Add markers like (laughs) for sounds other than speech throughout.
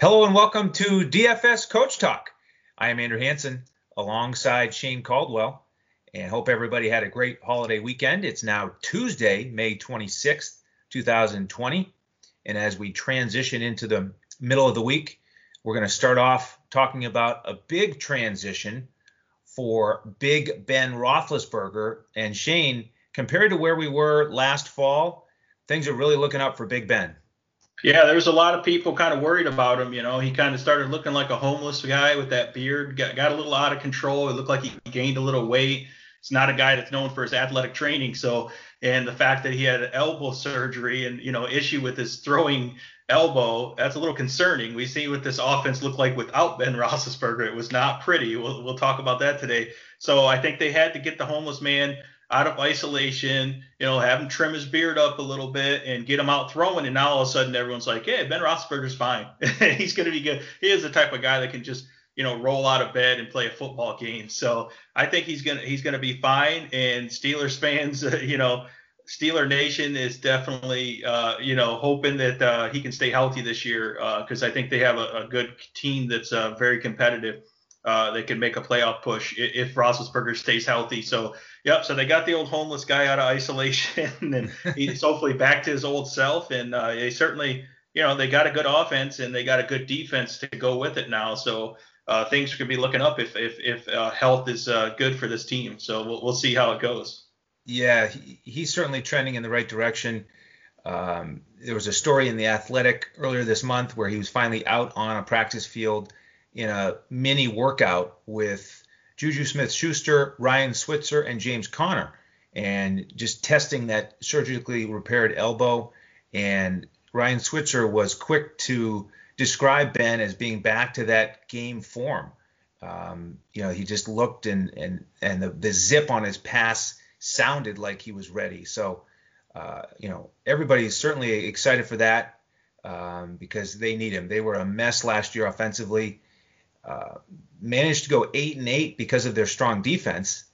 Hello and welcome to DFS Coach Talk. I am Andrew Hanson alongside Shane Caldwell and hope everybody had a great holiday weekend. It's now Tuesday, May 26th, 2020. And as we transition into the middle of the week, we're going to start off talking about a big transition for Big Ben Roethlisberger. And Shane, compared to where we were last fall, things are really looking up for Big Ben. Yeah, there was a lot of people kind of worried about him. You know, he kind of started looking like a homeless guy with that beard. Got, got a little out of control. It looked like he gained a little weight. He's not a guy that's known for his athletic training. So, and the fact that he had elbow surgery and you know issue with his throwing elbow, that's a little concerning. We see what this offense looked like without Ben (laughs) Roethlisberger. It was not pretty. We'll, we'll talk about that today. So I think they had to get the homeless man out of isolation, you know, have him trim his beard up a little bit and get him out throwing. And now all of a sudden everyone's like, hey, Ben Roethlisberger's fine. (laughs) He's going to be good. He is the type of guy that can just, you know, roll out of bed and play a football game. So I think he's gonna he's gonna be fine. And Steelers fans, (laughs) you know, Steeler Nation is definitely, uh, you know, hoping that uh, he can stay healthy this year because uh, I think they have a, a good team that's uh, very competitive. Uh, they can make a playoff push if, if Roethlisberger stays healthy. So Yep. So they got the old homeless guy out of isolation, (laughs) and he's hopefully back to his old self. And uh, they certainly, you know, they got a good offense and they got a good defense to go with it now. So uh, things could be looking up if if if uh, health is uh, good for this team. So we'll we'll see how it goes. Yeah, he, he's certainly trending in the right direction. Um, there was a story in the Athletic earlier this month where he was finally out on a practice field in a mini workout with Juju Smith Schuster, Ryan Switzer, and James Conner, and just testing that surgically repaired elbow. And Ryan Switzer was quick to describe Ben as being back to that game form. Um, you know, he just looked and and and the, the zip on his pass sounded like he was ready. So, uh, you know, everybody's certainly excited for that um, because they need him. They were a mess last year offensively. Uh, managed to go eight and eight because of their strong defense.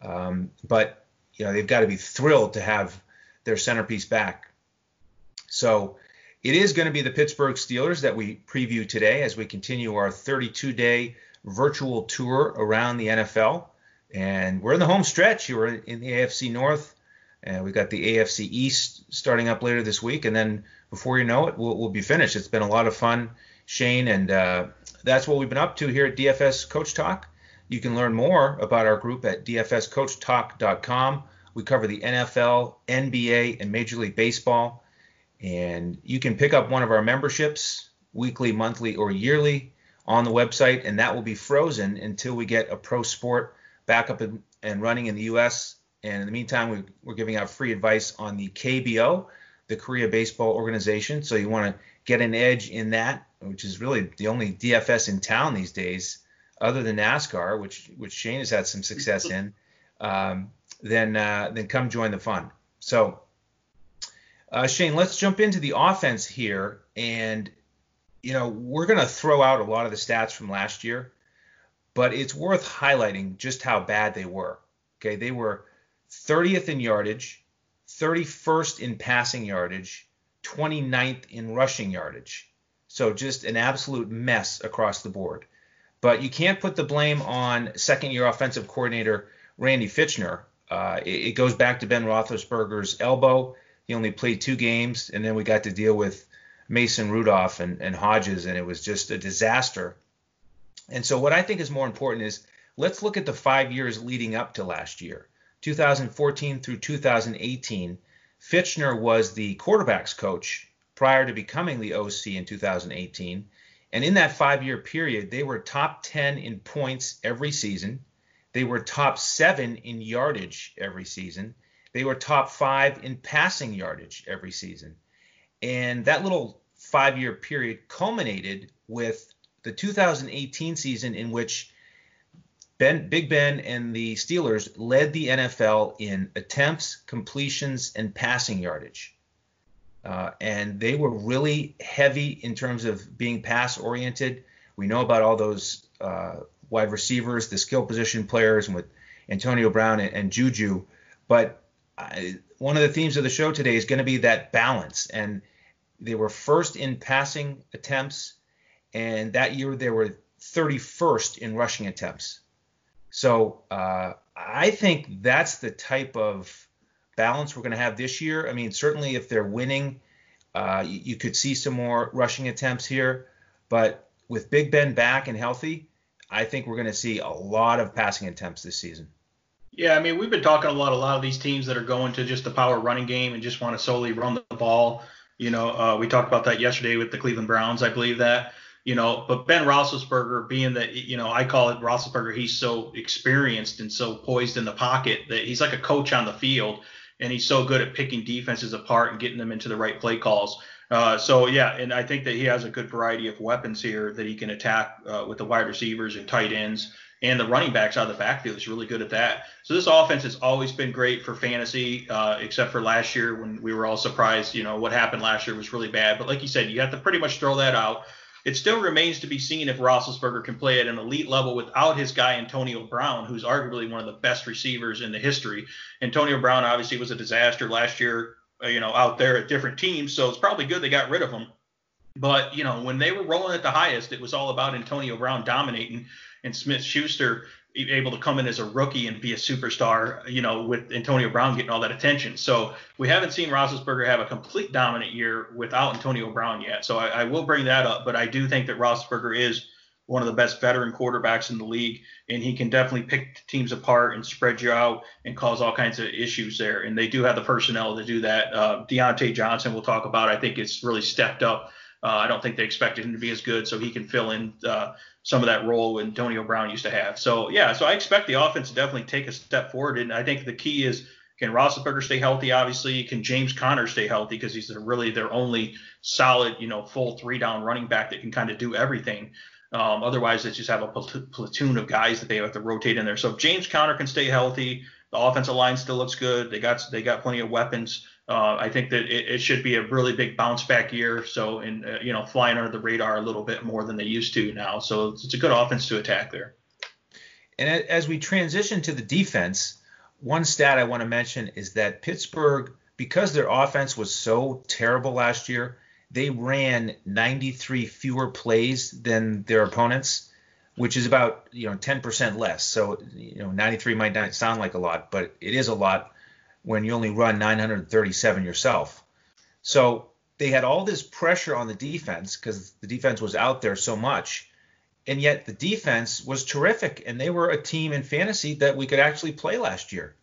Um, but you know they've got to be thrilled to have their centerpiece back. So it is going to be the Pittsburgh Steelers that we preview today as we continue our 32-day virtual tour around the NFL. And we're in the home stretch. You're in the AFC North, and we've got the AFC East starting up later this week. And then before you know it, we'll, we'll be finished. It's been a lot of fun, Shane, and uh, that's what we've been up to here at DFS Coach Talk. You can learn more about our group at dfscoachtalk.com. We cover the NFL, NBA, and Major League Baseball. And you can pick up one of our memberships, weekly, monthly, or yearly, on the website, and that will be frozen until we get a pro sport back up and running in the U.S. And in the meantime, we, are giving out free advice on the KBO, the Korea Baseball Organization. So you want to get an edge in that which is really the only DFS in town these days, other than NASCAR, which which Shane has had some success in, um, then uh, then come join the fun. So, uh, Shane, let's jump into the offense here, and you know we're to throw out a lot of the stats from last year, but it's worth highlighting just how bad they were. Okay, they were 30th in yardage, 31st in passing yardage, 29th in rushing yardage. So just an absolute mess across the board. But you can't put the blame on second year offensive coordinator Randy Fichtner. Uh, it, it, goes back to Ben Roethlisberger's elbow. He only played two games, and then we got to deal with Mason Rudolph and, and Hodges, and it was just a disaster. And so, what I think is more important is let's look at the five years leading up to last year 2014 through 2018. Fichtner was the quarterbacks coach prior to becoming the OC in 2018. And in that five year period, they were top 10 in points every season. They were top seven in yardage every season. They were top five in passing yardage every season. And that little five year period culminated with the 2018 season in which Ben, Big Ben and the Steelers led the NFL in attempts, completions, and passing yardage. Uh, and they were really heavy in terms of being pass oriented. We know about all those uh, wide receivers, the skill position players, and with Antonio Brown and, and Juju. But I, one of the themes of the show today is going to be that balance. And they were first in passing attempts and that year they were 31st in rushing attempts. So uh, I think that's the type of balance we're going to have this year. I mean, certainly if they're winning, uh, you, you, could see some more rushing attempts here. But with Big Ben back and healthy, I think we're going to see a lot of passing attempts this season. Yeah, I mean, we've been talking a lot. A lot of these teams that are going to just the power running game and just want to solely run the ball. You know, uh, we talked about that yesterday with the Cleveland Browns. I believe that. You know, but Ben Roethlisberger, being that you know, I call it Roethlisberger. He's so experienced and so poised in the pocket that he's like a coach on the field, and he's so good at picking defenses apart and getting them into the right play calls. Uh, so yeah, and I think that he has a good variety of weapons here that he can attack uh, with the wide receivers and tight ends and the running backs out of the backfield. He's really good at that. So this offense has always been great for fantasy, uh, except for last year when we were all surprised. You know what happened last year was really bad. But like you said, you have to pretty much throw that out. It still remains to be seen if Roethlisberger can play at an elite level without his guy Antonio Brown, who's arguably one of the best receivers in the history. Antonio Brown obviously was a disaster last year, uh, you know, out there at different teams. So it's probably good they got rid of him. But you know, when they were rolling at the highest, it was all about Antonio Brown dominating and Smith Schuster able to come in as a rookie and be a superstar, you know, with Antonio Brown getting all that attention. So we haven't seen Roethlisberger have a complete dominant year without Antonio Brown yet. So I, I will bring that up, but I do think that Roethlisberger is one of the best veteran quarterbacks in the league, and he can definitely pick teams apart and spread you out and cause all kinds of issues there. And they do have the personnel to do that. Uh, Diontae Johnson, we'll talk about. I think it's really stepped up. Uh, I don't think they expected him to be as good, so he can fill in uh, some of that role when Antonio Brown used to have. So yeah, so I expect the offense to definitely take a step forward, and I think the key is can Roethlisberger stay healthy? Obviously, can James Conner stay healthy because he's really their only solid, you know, full three down running back that can kind of do everything. Um, otherwise, they just have a platoon of guys that they have to rotate in there. So if James Conner can stay healthy, the offensive line still looks good. They got they got plenty of weapons. Uh, I think that it, it, should be a really big bounce back year. So, and uh, you know, flying under the radar a little bit more than they used to now. So it's, it's a good offense to attack there. And as we transition to the defense, one stat I want to mention is that Pittsburgh, because their offense was so terrible last year, they ran 93 fewer plays than their opponents, which is about you know 10% less. So you know 93 might not sound like a lot, but it is a lot when you only run 937 yourself. So they had all this pressure on the defense because the defense was out there so much. And yet the defense was terrific, and they were a team in fantasy that we could actually play last year.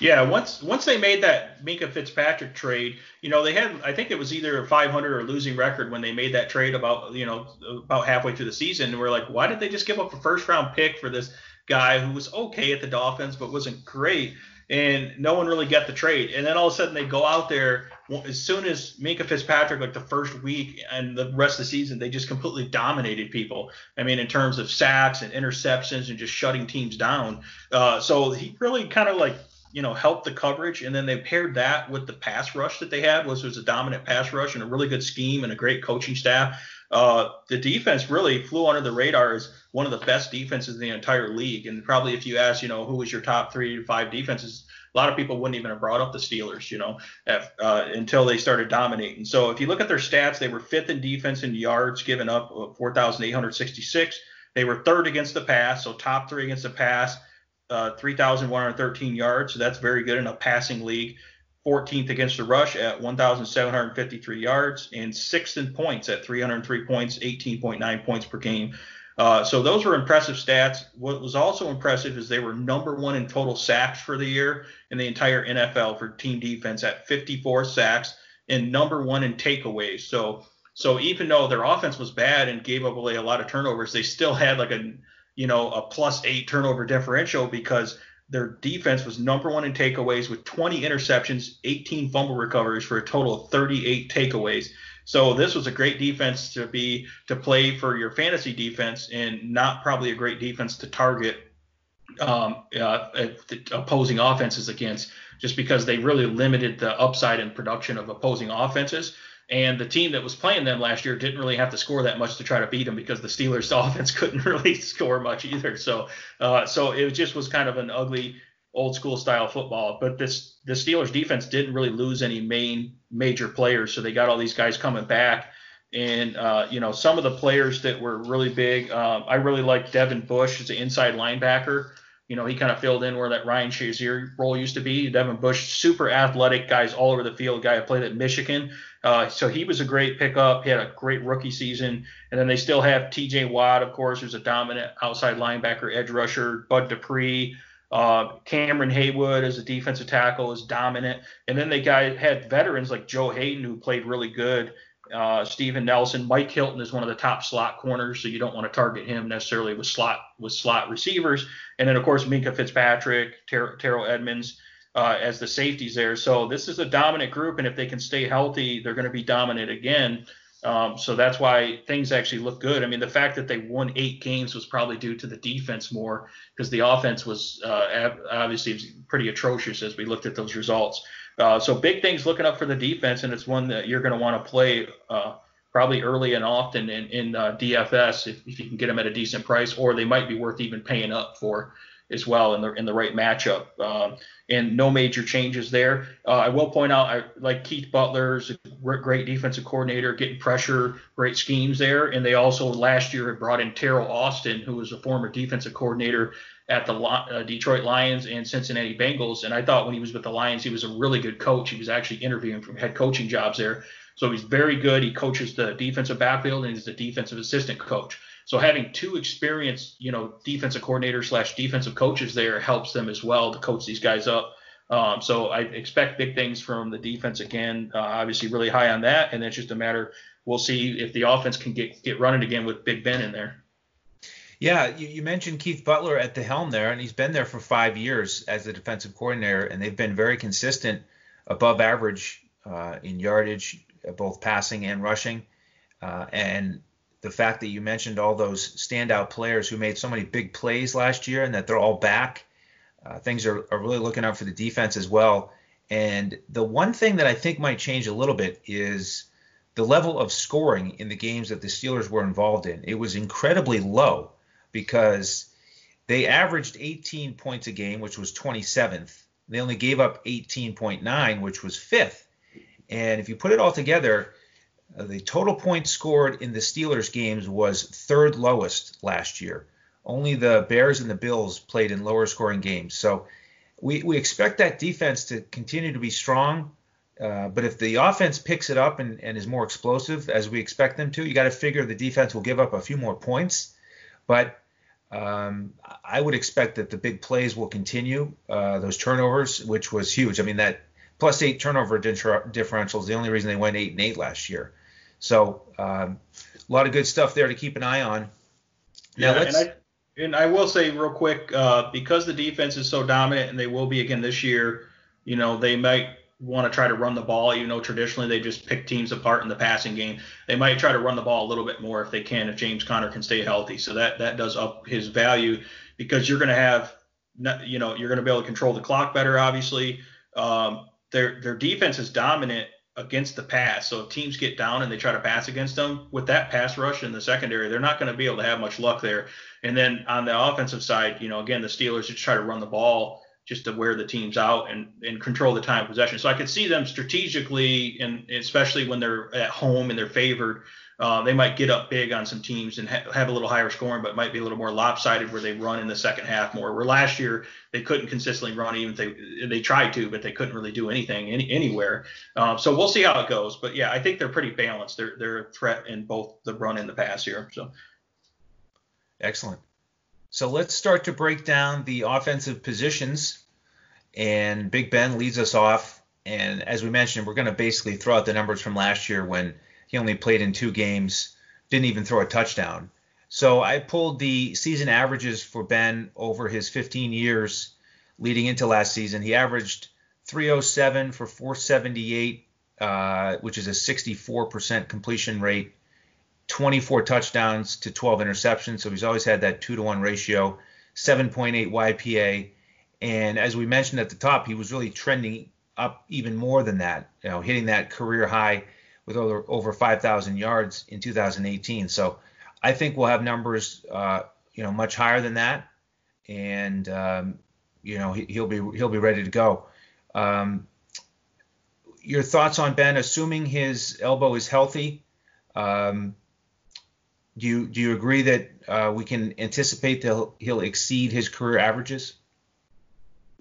Yeah, once once they made that Minkah Fitzpatrick trade, you know, they had I think it was either a 500 or losing record when they made that trade about you know about halfway through the season. And we're like, why did they just give up a first round pick for this guy who was okay at the Dolphins but wasn't great? and no one really got the trade. And then all of a sudden they go out there as soon as Minkah Fitzpatrick, like the first week and the rest of the season, they just completely dominated people. I mean, in terms of sacks and interceptions and just shutting teams down. Uh, so he really kind of like you know helped the coverage, and then they paired that with the pass rush that they had, which was a dominant pass rush and a really good scheme and a great coaching staff. Uh, the defense really flew under the radar as one of the best defenses in the entire league. And probably if you ask, you know, who was your top three to five defenses, a lot of people wouldn't even have brought up the Steelers, you know, uh, until they started dominating. So if you look at their stats, they were fifth in defense in yards given up, uh, 4,866. They were third against the pass, so top three against the pass, uh, 3,113 yards. So that's very good in a passing league. 14th against the rush at 1,753 yards, and sixth in points at 303 points, 18.9 points per game. Uh, so those were impressive stats. What was also impressive is they were number one in total sacks for the year in the entire NFL for team defense at 54 sacks, and number one in takeaways. So so even though their offense was bad and gave away a lot of turnovers, they still had like a you know a plus eight turnover differential because their defense was number one in takeaways with 20 interceptions, 18 fumble recoveries for a total of 38 takeaways. So this was a great defense to be to play for your fantasy defense, and not probably a great defense to target um, uh, opposing offenses against, just because they really limited the upside and production of opposing offenses. And the team that was playing them last year didn't really have to score that much to try to beat them because the Steelers' (laughs) offense couldn't really score much either. So, uh, so it just was kind of an ugly old school style football. But this the Steelers defense didn't really lose any main major players, so they got all these guys coming back. And uh, you know, some of the players that were really big, um, I really liked Devin Bush as an inside linebacker. You know, he kind of filled in where that Ryan Shazier role used to be. Devin Bush, super athletic guys all over the field. Guy who played at Michigan, uh, so he was a great pickup. He had a great rookie season. And then they still have T.J. Watt, of course, who's a dominant outside linebacker, edge rusher. Bud Dupree, uh, Cameron Heyward as a defensive tackle is dominant. And then they got had veterans like Joe Haden, who played really good. Uh, Steven Nelson, Mike Hilton is one of the top slot corners, so you don't want to target him necessarily with slot with slot receivers. And then of course Minkah Fitzpatrick, Ter- Terrell Edmunds uh, as the safeties there. So this is a dominant group, and if they can stay healthy, they're going to be dominant again. Um, so that's why things actually look good. I mean, the fact that they won eight games was probably due to the defense more because the offense was uh, obviously pretty atrocious as we looked at those results. Uh, so big things looking up for the defense, and it's one that you're going to want to play uh, probably early and often in, in uh, DFS if, if, you can get them at a decent price, or they might be worth even paying up for as well in the in the right matchup. Um, and no major changes there. Uh, I will point out, I like Keith Butler's great defensive coordinator, getting pressure, great schemes there. And they also last year had brought in Teryl Austin, who was a former defensive coordinator at the uh, Detroit Lions and Cincinnati Bengals. And I thought when he was with the Lions, he was a really good coach. He was actually interviewing for head coaching jobs there. So he's very good. He coaches the defensive backfield and he's the defensive assistant coach. So having two experienced, you know, defensive coordinators slash defensive coaches there helps them as well to coach these guys up. Um, so I expect big things from the defense again. Uh, obviously, really high on that, and it's just a matter. We'll see if the offense can get get running again with Big Ben in there. Yeah, you, you mentioned Keith Butler at the helm there, and he's been there for five years as the defensive coordinator, and they've been very consistent, above average uh, in yardage, both passing and rushing. Uh, and the fact that you mentioned all those standout players who made so many big plays last year and that they're all back. Uh, things are, are really looking up for the defense as well. And the one thing that I think might change a little bit is the level of scoring in the games that the Steelers were involved in. It was incredibly low because they averaged 18 points a game, which was 27th. They only gave up 18.9, which was fifth. And if you put it all together, the total points scored in the Steelers games was third lowest last year. Only the Bears and the Bills played in lower scoring games. So we, we expect that defense to continue to be strong. Uh, but if the offense picks it up and, and is more explosive as we expect them to, you got to figure the defense will give up a few more points. But um, I would expect that the big plays will continue, uh, those turnovers, which was huge. I mean, that plus eight turnover differential is the only reason they went eight and eight last year. So um, a lot of good stuff there to keep an eye on. Now yeah, let's. And I, and I will say real quick, uh, because the defense is so dominant, and they will be again this year. You know, they might want to try to run the ball, even though traditionally they just pick teams apart in the passing game. They might try to run the ball a little bit more if they can, if James Conner can stay healthy. So that that does up his value because you're going to have, you know, you're going to be able to control the clock better. Obviously, um, their their defense is dominant against the pass. So if teams get down and they try to pass against them with that pass rush in the secondary, they're not going to be able to have much luck there. And then on the offensive side, you know, again, the Steelers just try to run the ball just to wear the teams out and, and control the time of possession. So I could see them strategically, and especially when they're at home and they're favored, uh, they might get up big on some teams and ha- have a little higher scoring, but might be a little more lopsided where they run in the second half more. Where last year they couldn't consistently run, even if they they tried to, but they couldn't really do anything any, anywhere. Um, so we'll see how it goes. But yeah, I think they're pretty balanced. They're they're a threat in both the run and the pass here. So excellent. So let's start to break down the offensive positions. And Big Ben leads us off. And as we mentioned, we're going to basically throw out the numbers from last year when he only played in two games, didn't even throw a touchdown. So I pulled the season averages for Ben over his 15 years leading into last season. He averaged 307 for 478, uh, which is a 64% completion rate, 24 touchdowns to 12 interceptions. So he's always had that two to one ratio, 7.8 YPA. And as we mentioned at the top, he was really trending up even more than that, you know, hitting that career high with over, over 5,000 yards in 2018. So I think we'll have numbers, uh, you know, much higher than that, and um, you know he, will be he'll be ready to go. Um, your thoughts on Ben, assuming his elbow is healthy? Um, do you do you agree that uh, we can anticipate that he'll, he'll exceed his career averages?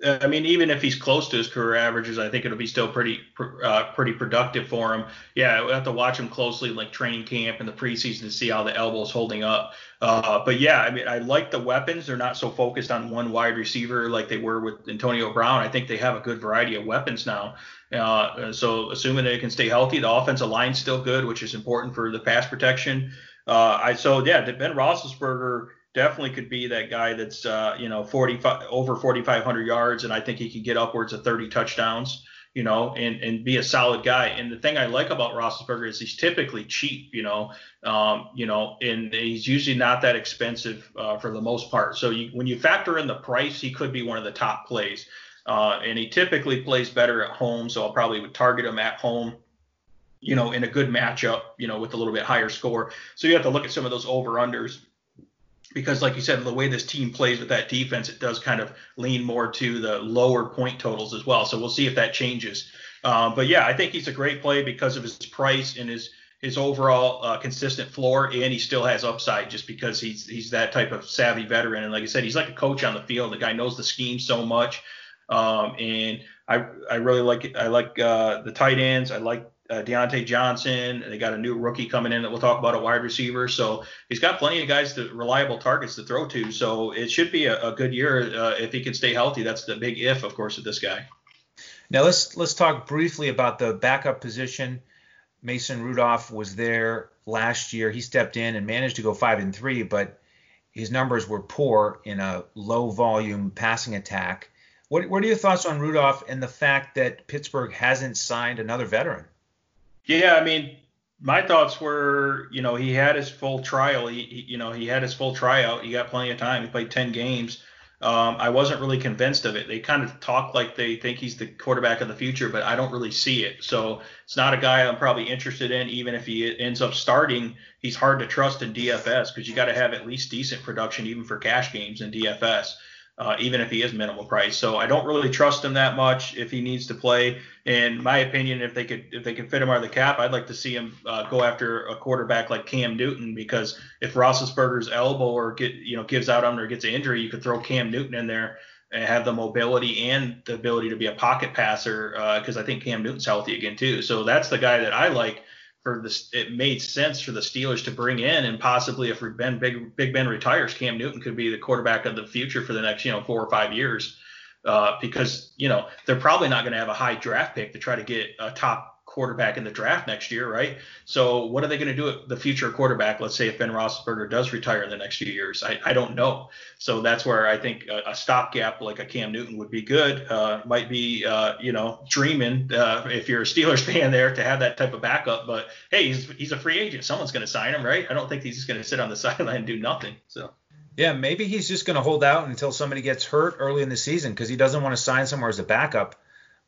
I mean, even if he's close to his career averages, I think it'll be still pretty uh, pretty productive for him. Yeah, we have to watch him closely, like training camp and the preseason, to see how the elbow's holding up. Uh, but yeah, I mean, I like the weapons. They're not so focused on one wide receiver like they were with Antonio Brown. I think they have a good variety of weapons now. Uh, so assuming they can stay healthy, the offensive line's still good, which is important for the pass protection. Uh, I so yeah, Ben Roethlisberger definitely could be that guy that's uh, you know 45 over 4,500 yards, and I think he could get upwards of 30 touchdowns. You know, and, and be a solid guy. And the thing I like about Roethlisberger is he's typically cheap. You know, um, you know, and he's usually not that expensive uh, for the most part. So you, when you factor in the price, he could be one of the top plays. Uh, and he typically plays better at home, so I'll probably would target him at home you know, in a good matchup, you know, with a little bit higher score. So you have to look at some of those over unders because like you said, the way this team plays with that defense, it does kind of lean more to the lower point totals as well. So we'll see if that changes. Um, but yeah, I think he's a great play because of his price and his his overall uh, consistent floor, and he still has upside just because he's he's that type of savvy veteran. And like I said, he's like a coach on the field. The guy knows the scheme so much. Um, and I I really like I like uh, the tight ends. I like uh, Diontae Johnson. They got a new rookie coming in that we'll talk about, a wide receiver. So he's got plenty of guys, to, reliable targets to throw to. So it should be a, a good year uh, if he can stay healthy. That's the big if, of course, with this guy. Now let's let's talk briefly about the backup position. Mason Rudolph was there last year. He stepped in and managed to go five and three, but his numbers were poor in a low volume passing attack. What, what are your thoughts on Rudolph and the fact that Pittsburgh hasn't signed another veteran? Yeah, I mean, my thoughts were, you know, he had his full trial. He, he, you know, he had his full tryout. He got plenty of time. He played 10 games. Um, I wasn't really convinced of it. They kind of talk like they think he's the quarterback of the future, but I don't really see it. So it's not a guy I'm probably interested in. Even if he ends up starting, he's hard to trust in DFS because you got to have at least decent production even for cash games in DFS uh, even if he is minimal price. So I don't really trust him that much if he needs to play. In my opinion, if they could if they could fit him of the cap, I'd like to see him uh, go after a quarterback like Cam Newton because if Roethlisberger's elbow or get you know gives out under or gets an injury, you could throw Cam Newton in there and have the mobility and the ability to be a pocket passer because uh, I think Cam Newton's healthy again too. So that's the guy that I like for this it made sense for the Steelers to bring in and possibly if Ben Big Big Ben retires, Cam Newton could be the quarterback of the future for the next you know four or five years. Uh, because you know they're probably not going to have a high draft pick to try to get a top quarterback in the draft next year, right? So what are they going to do at the future quarterback? Let's say if Ben Roethlisberger does retire in the next few years, I, I don't know. So that's where I think a, a stopgap like a Cam Newton would be good. Uh, might be uh, you know dreaming uh, if you're a Steelers (laughs) fan there to have that type of backup. But hey, he's he's a free agent. Someone's going to sign him, right? I don't think he's just going to sit on the (laughs) sideline and do nothing. So. Yeah, maybe he's just going to hold out until somebody gets hurt early in the season because he doesn't want to sign somewhere as a backup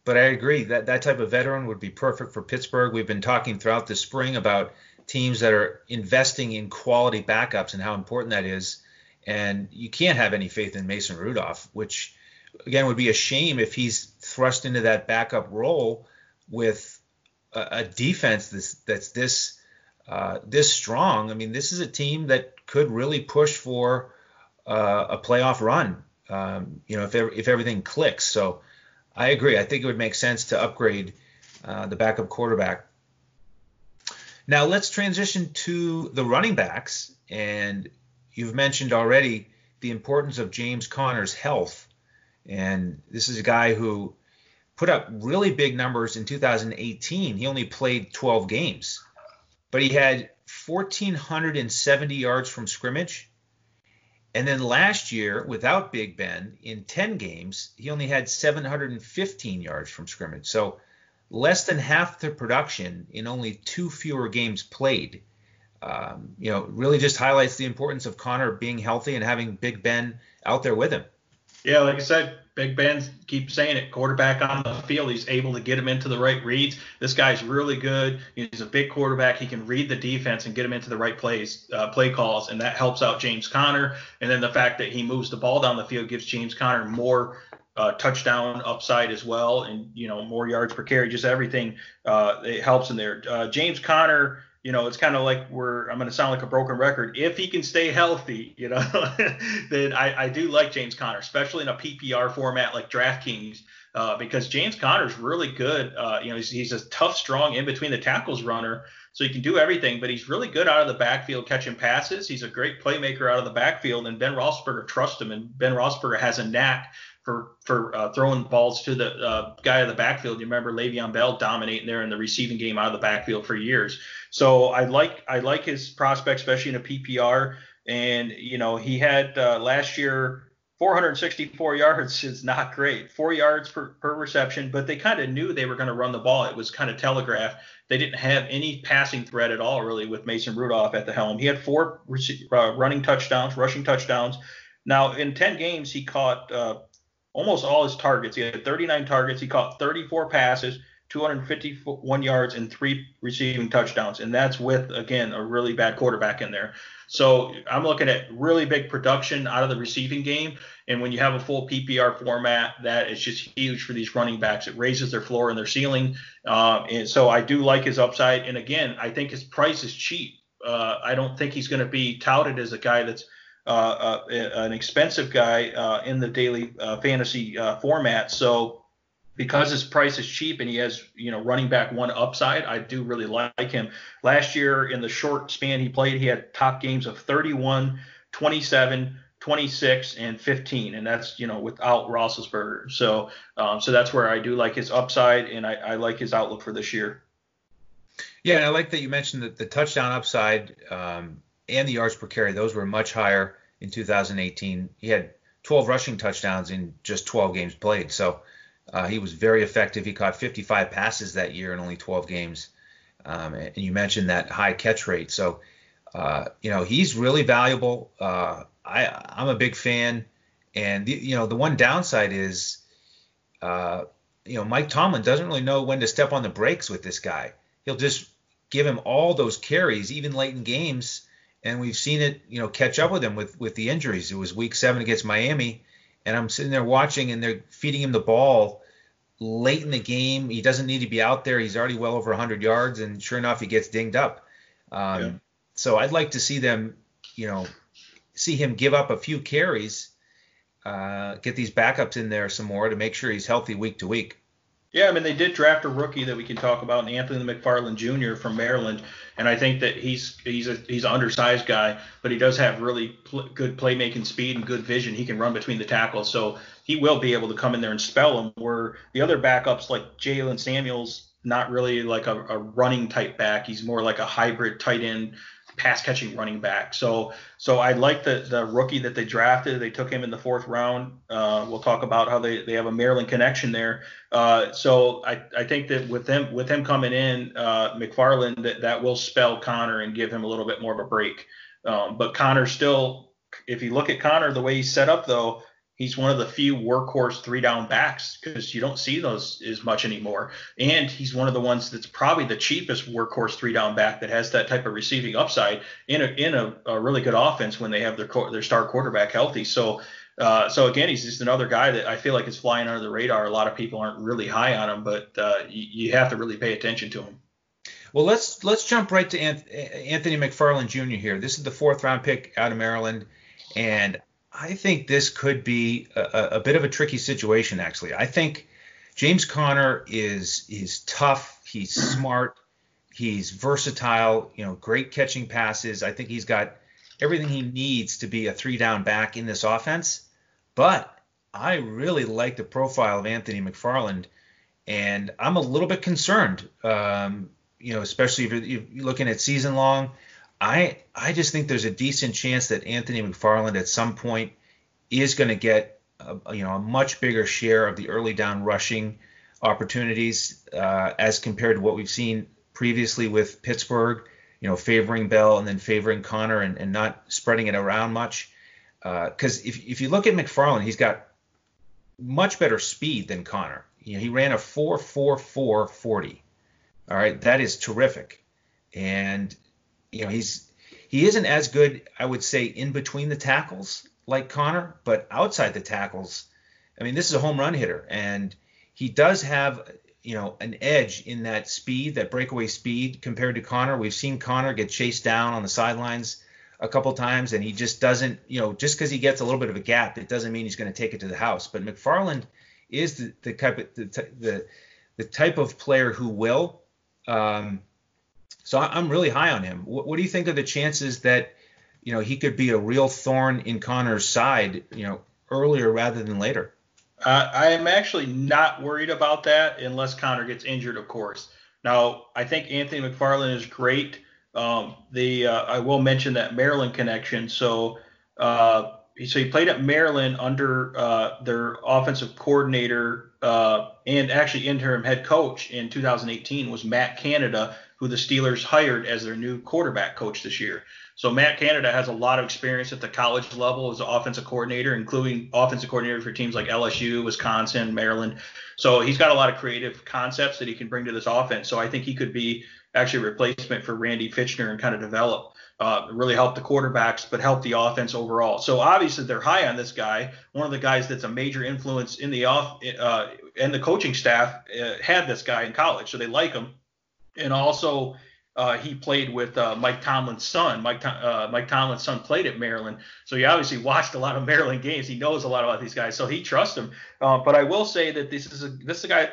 but I agree that that type of veteran would be perfect for Pittsburgh. We've been talking throughout the spring about teams that are investing in quality backups and how important that is. And you can't have any faith in Mason Rudolph, which again would be a shame if he's thrust into that backup role with a, a defense that's that's this uh, this strong. I mean, this is a team that could really push for uh, a playoff run. Um, you know, if if everything clicks. So I agree. I think it would make sense to upgrade uh, the backup quarterback. Now let's transition to the running backs, and you've mentioned already the importance of James Conner's health, and this is a guy who put up really big numbers in 2018. He only played 12 games, but he had 1,470 yards from scrimmage and then last year, without Big Ben, in 10 games, he only had 715 yards from scrimmage. So less than half the production in only two fewer games played. Um, you know, really just highlights the importance of Conner being healthy and having Big Ben out there with him. Yeah, like I said, Big Ben keeps saying it. Quarterback on the field, he's able to get him into the right reads. This guy's really good. He's a big quarterback. He can read the defense and get him into the right plays, uh, play calls, and that helps out James Conner. And then the fact that he moves the ball down the field gives James Conner more uh, touchdown upside as well, and you know more yards per carry. Just everything uh, it helps in there. Uh, James Conner you know, it's kind of like we're I'm going to sound like a broken record. If he can stay healthy, (laughs) you know, (laughs) then I, I do like James Conner, especially in a PPR format like DraftKings, uh, because James Conner's really good. Uh, you know, he's, he's a tough, strong in between the tackles runner, so he can do everything. But he's really good out of the backfield catching passes. He's a great playmaker out of the backfield, and Ben Roethlisberger trusts him, and Ben Roethlisberger has a knack for for uh, throwing balls to the uh, guy in the backfield. You remember Le'Veon Bell dominating there in the receiving game out of the backfield for years. So I like I like his prospect, especially in a PPR. And you know he had uh, last year 464 yards is not great, four yards per, per reception, but they kind of knew they were going to run the ball. It was kind of telegraphed. They didn't have any passing threat at all, really, with Mason Rudolph at the helm. He had four uh, running touchdowns, rushing touchdowns. Now, in 10 games, he caught uh, almost all his targets. He had 39 targets. He caught 34 passes, 251 yards, and three receiving touchdowns. And that's with, again, a really bad quarterback in there. So I'm looking at really big production out of the receiving game. And when you have a full PPR format, that is just huge for these running backs. It raises their floor and their ceiling. Uh, and so I do like his upside. And again, I think his price is cheap. Uh, I don't think he's going to be touted as a guy that's uh, uh, an expensive guy uh, in the daily fantasy format. So because his price is cheap and he has you know running back one upside, I do really like him. Last year in the short span he played, he had top games of 31, 27. 26 and 15, and that's you know without Roethlisberger. So um, so that's where I do like his upside, and I, I like his outlook for this year. Yeah, and I like that you mentioned that the touchdown upside. Um, and the yards per carry, those were much higher in 2018. He had 12 rushing touchdowns in just 12 games played. So uh, he was very effective. He caught 55 passes that year in only 12 games. Um, and you mentioned that high catch rate. So, uh, you know, he's really valuable. Uh, I, I'm a big fan. And, the, you know, the one downside is, uh, you know, Mike Tomlin doesn't really know when to step on the brakes with this guy. He'll just give him all those carries, even late in games and we've seen it, you know, catch up with him with with the injuries. It was Week Seven against Miami, and I'm sitting there watching, and they're feeding him the ball late in the game. He doesn't need to be out there. He's already well over 100 yards, and sure enough, he gets dinged up. Um, yeah. So I'd like to see them, you know, see him give up a few carries, uh, get these backups in there some more to make sure he's healthy week to week. Yeah, I mean they did draft a rookie that we can talk about, Anthony McFarland Jr. from Maryland, and I think that he's he's a he's an undersized guy, but he does have really pl- good playmaking speed and good vision. He can run between the tackles, so he will be able to come in there and spell them. Where the other backups like Jaylen Samuels, not really like a, a running type back. He's more like a hybrid tight end pass catching running back. So so I like the the rookie that they drafted. They took him in the fourth round. Uh, we'll talk about how they, they have a Maryland connection there. Uh, so I, I think that with them with him coming in, uh, McFarland that that will spell Conner and give him a little bit more of a break. Um, but Conner still, if you look at Conner the way he's set up though, he's one of the few workhorse three down backs because you don't see those as much anymore. And he's one of the ones that's probably the cheapest workhorse three down back that has that type of receiving upside in a in a, a really good offense when they have their their star quarterback healthy. So. Uh, so again, he's just another guy that I feel like is flying under the radar. A lot of people aren't really high on him, but uh, you, you have to really pay attention to him. Well, let's let's jump right to Anthony McFarland Jr. here. This is the fourth round pick out of Maryland, and I think this could be a, a, bit of a tricky situation. Actually, I think James Conner is is tough. He's (clears throat) smart. He's versatile. You know, great catching passes. I think he's got everything he needs to be a three down back in this offense. But I really like the profile of Anthony McFarland, and I'm a little bit concerned. Um, you know, especially if you're looking at season long. I I just think there's a decent chance that Anthony McFarland at some point is going to get a, you know a much bigger share of the early down rushing opportunities uh, as compared to what we've seen previously with Pittsburgh. You know, favoring Bell and then favoring Conner and, and not spreading it around much. Because uh, if if you look at McFarland, he's got much better speed than Conner. You know, he ran a 4.44 40. All right, that is terrific. And you know, he's he isn't as good, I would say, in between the tackles like Conner, but outside the tackles, I mean, this is a home run hitter, and he does have you know, an edge in that speed, that breakaway speed compared to Conner. We've seen Conner get chased down on the sidelines a couple times, and he just doesn't, you know, just because he gets a little bit of a gap, it doesn't mean he's going to take it to the house. But McFarland is the, the type of the, the the type of player who will. Um, so I'm really high on him. What, what, do you think of the chances that you know he could be a real thorn in Conner's side, you know, earlier rather than later? Uh, I am actually not worried about that unless Conner gets injured, of course. Now I think Anthony McFarland is great. Um, the uh, I will mention that Maryland connection. So uh, so he played at Maryland under uh, their offensive coordinator uh, and actually interim head coach in 2018 was Matt Canada, who the Steelers hired as their new quarterback coach this year. So Matt Canada has a lot of experience at the college level as an offensive coordinator, including offensive coordinator for teams like LSU, Wisconsin, Maryland. So he's got a lot of creative concepts that he can bring to this offense. So I think he could be actually a replacement for Randy Fichtner and kind of develop uh, really help the quarterbacks, but help the offense overall. So obviously they're high on this guy. One of the guys that's a major influence in the off uh, and the coaching staff uh, had this guy in college, so they like him. And also uh, he played with uh, Mike Tomlin's son. Mike uh, Mike Tomlin's son played at Maryland, so he obviously watched a lot of (laughs) Maryland games. He knows a lot about these guys, so he trusts him. but I will say that this is a this is a guy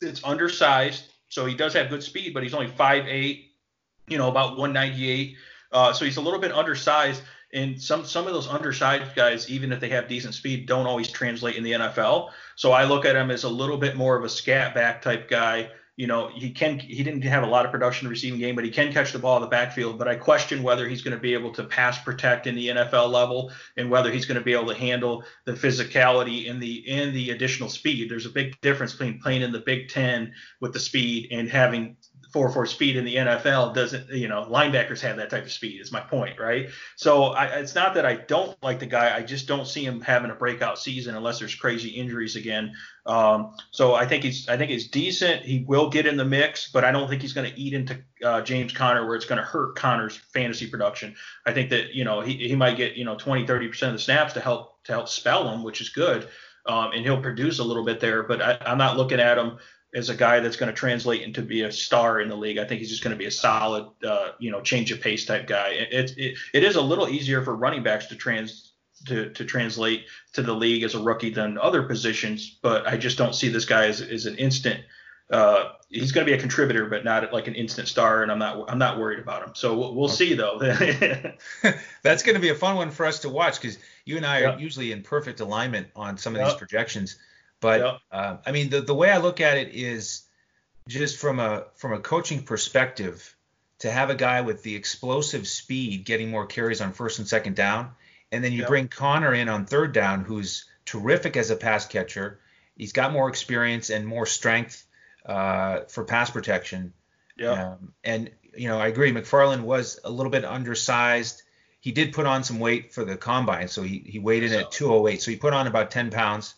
that's undersized, so he does have good speed, but he's only 5'8", you know, about 198. Uh, so he's a little bit undersized, and some some of those undersized guys, even if they have decent speed, don't always translate in the NFL. So I look at him as a little bit more of a scat back type guy. You know, he can he didn't have a lot of production receiving game, but he can catch the ball in the backfield. But I question whether he's going to be able to pass protect in the NFL level, and whether he's going to be able to handle the physicality and the and the additional speed. There's a big difference between playing in the Big Ten with the speed and having four four speed in the NFL doesn't you know linebackers have that type of speed is my point right? So I, it's not that I don't like the guy I just don't see him having a breakout season unless there's crazy injuries again. Um, so I think he's I think he's decent. He will get in the mix but I don't think he's going to eat into uh, James Conner where it's going to hurt Conner's fantasy production. I think that you know he, he might get you know 20 30 percent of the snaps to help to help spell him which is good um, and he'll produce a little bit there but I, I'm not looking at him as a guy that's going to translate into be a star in the league. I think he's just going to be a solid, uh, you know, change of pace type guy. It, it, it is a little easier for running backs to trans to, to translate to the league as a rookie than other positions, but I just don't see this guy as, as an instant. Uh, he's going to be a contributor, but not like an instant star, and I'm not I'm not worried about him. So we'll, we'll see though. (laughs) That's going to be a fun one for us to watch because you and I are usually in perfect alignment on some of yep. these projections. But yep. uh, I mean, the the way I look at it is just from a from a coaching perspective to have a guy with the explosive speed getting more carries on first and second down, and then you yep. bring Conner in on third down, who's terrific as a pass catcher. He's got more experience and more strength uh, for pass protection. Yeah. Um, and you know, I agree. McFarland was a little bit undersized. He did put on some weight for the combine, so he he weighed in so. at 208. So he put on about 10 pounds.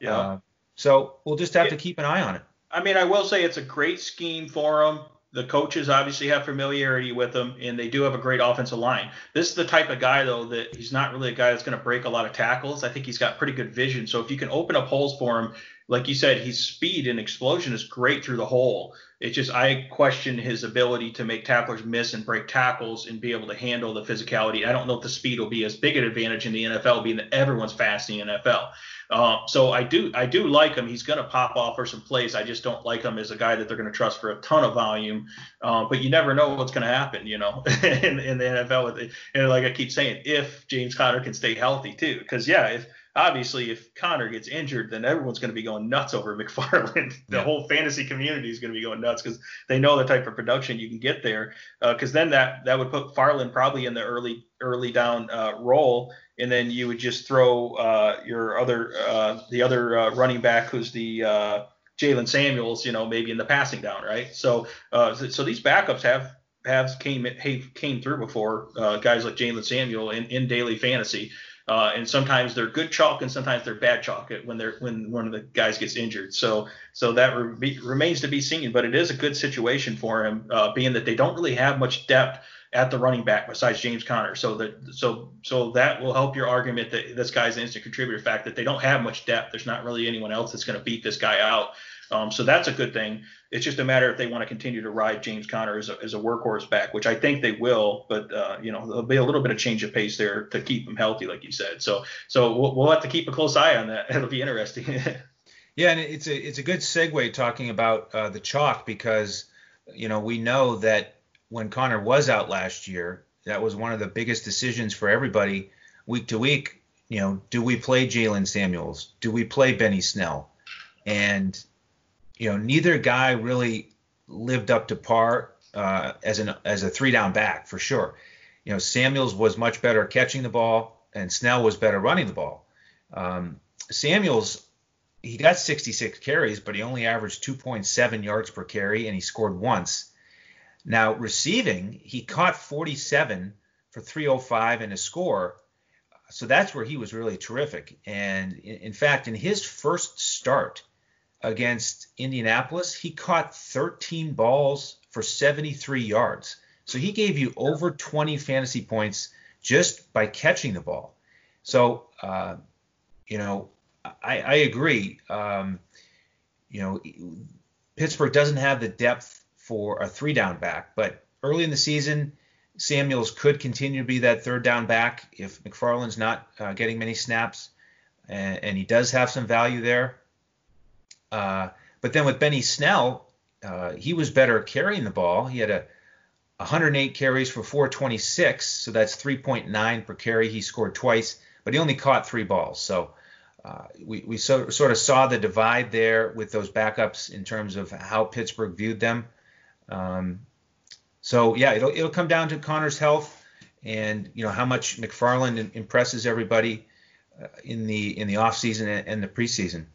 Yeah. Uh, so we'll just have to keep an eye on it. I mean, I will say it's a great scheme for him. The coaches obviously have familiarity with him, and they do have a great offensive line. This is the type of guy, though, that he's not really a guy that's going to break a lot of tackles. I think he's got pretty good vision. So if you can open up holes for him, like you said, his speed and explosion is great through the hole. It's just I question his ability to make tacklers miss and break tackles and be able to handle the physicality. I don't know if the speed will be as big an advantage in the NFL, being that everyone's fast in the NFL. Uh, so I do I do like him. He's going to pop off for some plays. I just don't like him as a guy that they're going to trust for a ton of volume. Uh, but you never know what's going to happen, you know, (laughs) in, in the NFL. With it. And like I keep saying, if James Conner can stay healthy too, because yeah, if obviously if Conner gets injured, then everyone's going to be going nuts over (laughs) McFarland. the yeah. whole fantasy community is going to be going nuts because they know the type of production you can get there. Because uh, then that that would put Farland probably in the early early down uh, role, and then you would just throw uh, your other uh, the other uh, running back who's the uh, Jaylen Samuels, you know, maybe in the passing down, right? So so these backups have have came came through before guys like Jaylen Samuel in, in daily fantasy. Uh, and sometimes they're good chalk and sometimes they're bad chalk when they're when one of the guys gets injured. So so that re- remains to be seen. But it is a good situation for him, uh, being that they don't really have much depth at the running back besides James Conner. So that so so that will help your argument that this guy's an instant contributor. Fact that they don't have much depth. There's not really anyone else that's going to beat this guy out. Um, so that's a good thing. It's just a matter if they want to continue to ride James Conner as a, as a workhorse back, which I think they will. But uh, you know, there'll be a little bit of change of pace there to keep him healthy, like you said. So so we'll, we'll have to keep a close eye on that. (laughs) It'll be interesting. (laughs) yeah, and it's a it's a good segue talking about uh, the chalk because you know we know that when Conner was out last year, that was one of the biggest decisions for everybody week to week. You know, do we play Jaylen Samuels? Do we play Benny Snell? And you know, neither guy really lived up to par uh, as an as a three down back for sure. You know, Samuels was much better catching the ball, and Snell was better running the ball. Um, Samuels he got 66 carries, but he only averaged 2.7 yards per carry, and he scored once. Now receiving, he caught 47 for 305 and a score. So that's where he was really terrific. And in, in fact, in his first start, against Indianapolis, he caught 13 balls for 73 yards. So he gave you over 20 fantasy points just by catching the ball. So, uh, you know, I, I agree. Um, you know, Pittsburgh doesn't have the depth for a three down back, but early in the season, Samuels could continue to be that third down back if McFarland's not uh, getting many snaps, and, and, he does have some value there. Uh, but then with Benny Snell, uh, he was better carrying the ball. He had a 108 carries for 426, so that's 3.9 per carry. He scored twice, but he only caught three balls. So uh, we, we so, sort of saw the divide there with those backups in terms of how Pittsburgh viewed them. Um, so yeah, it'll it'll come down to Conner's health and you know how much McFarland impresses everybody uh, in the in the offseason and, and the preseason.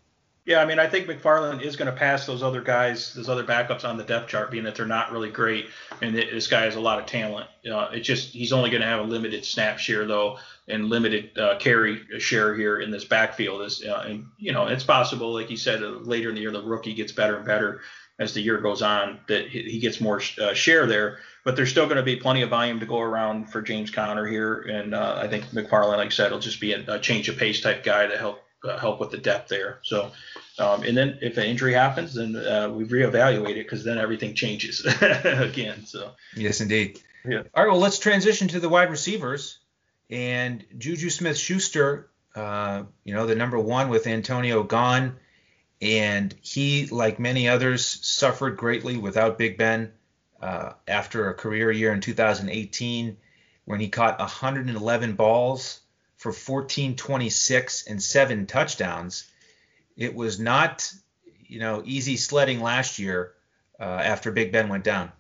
Yeah, I mean, I think McFarland is going to pass those other guys, those other backups on the depth chart, being that they're not really great, and this guy has a lot of talent. Uh, it's just he's only going to have a limited snap share though, and limited uh, carry share here in this backfield. Is uh, and you know it's possible, like you said, uh, later in the year the rookie gets better and better as the year goes on, that he gets more uh, share there. But there's still going to be plenty of volume to go around for James Conner here, and uh, I think McFarland, like I said, will just be a, a change of pace type guy to help help with the depth there. So, um, and then if an injury happens, then uh, we reevaluate it because then everything changes (laughs) again. So. Yes, indeed. Yeah. All right. Well, let's transition to the wide receivers and Juju Smith-Schuster. Uh, you know, the number one with Antonio gone, and he, like many others, suffered greatly without Big Ben uh, after a career year in 2018 when he caught 111 balls for 1426 and seven touchdowns. It was not, you know, easy sledding last year uh, after Big Ben went down.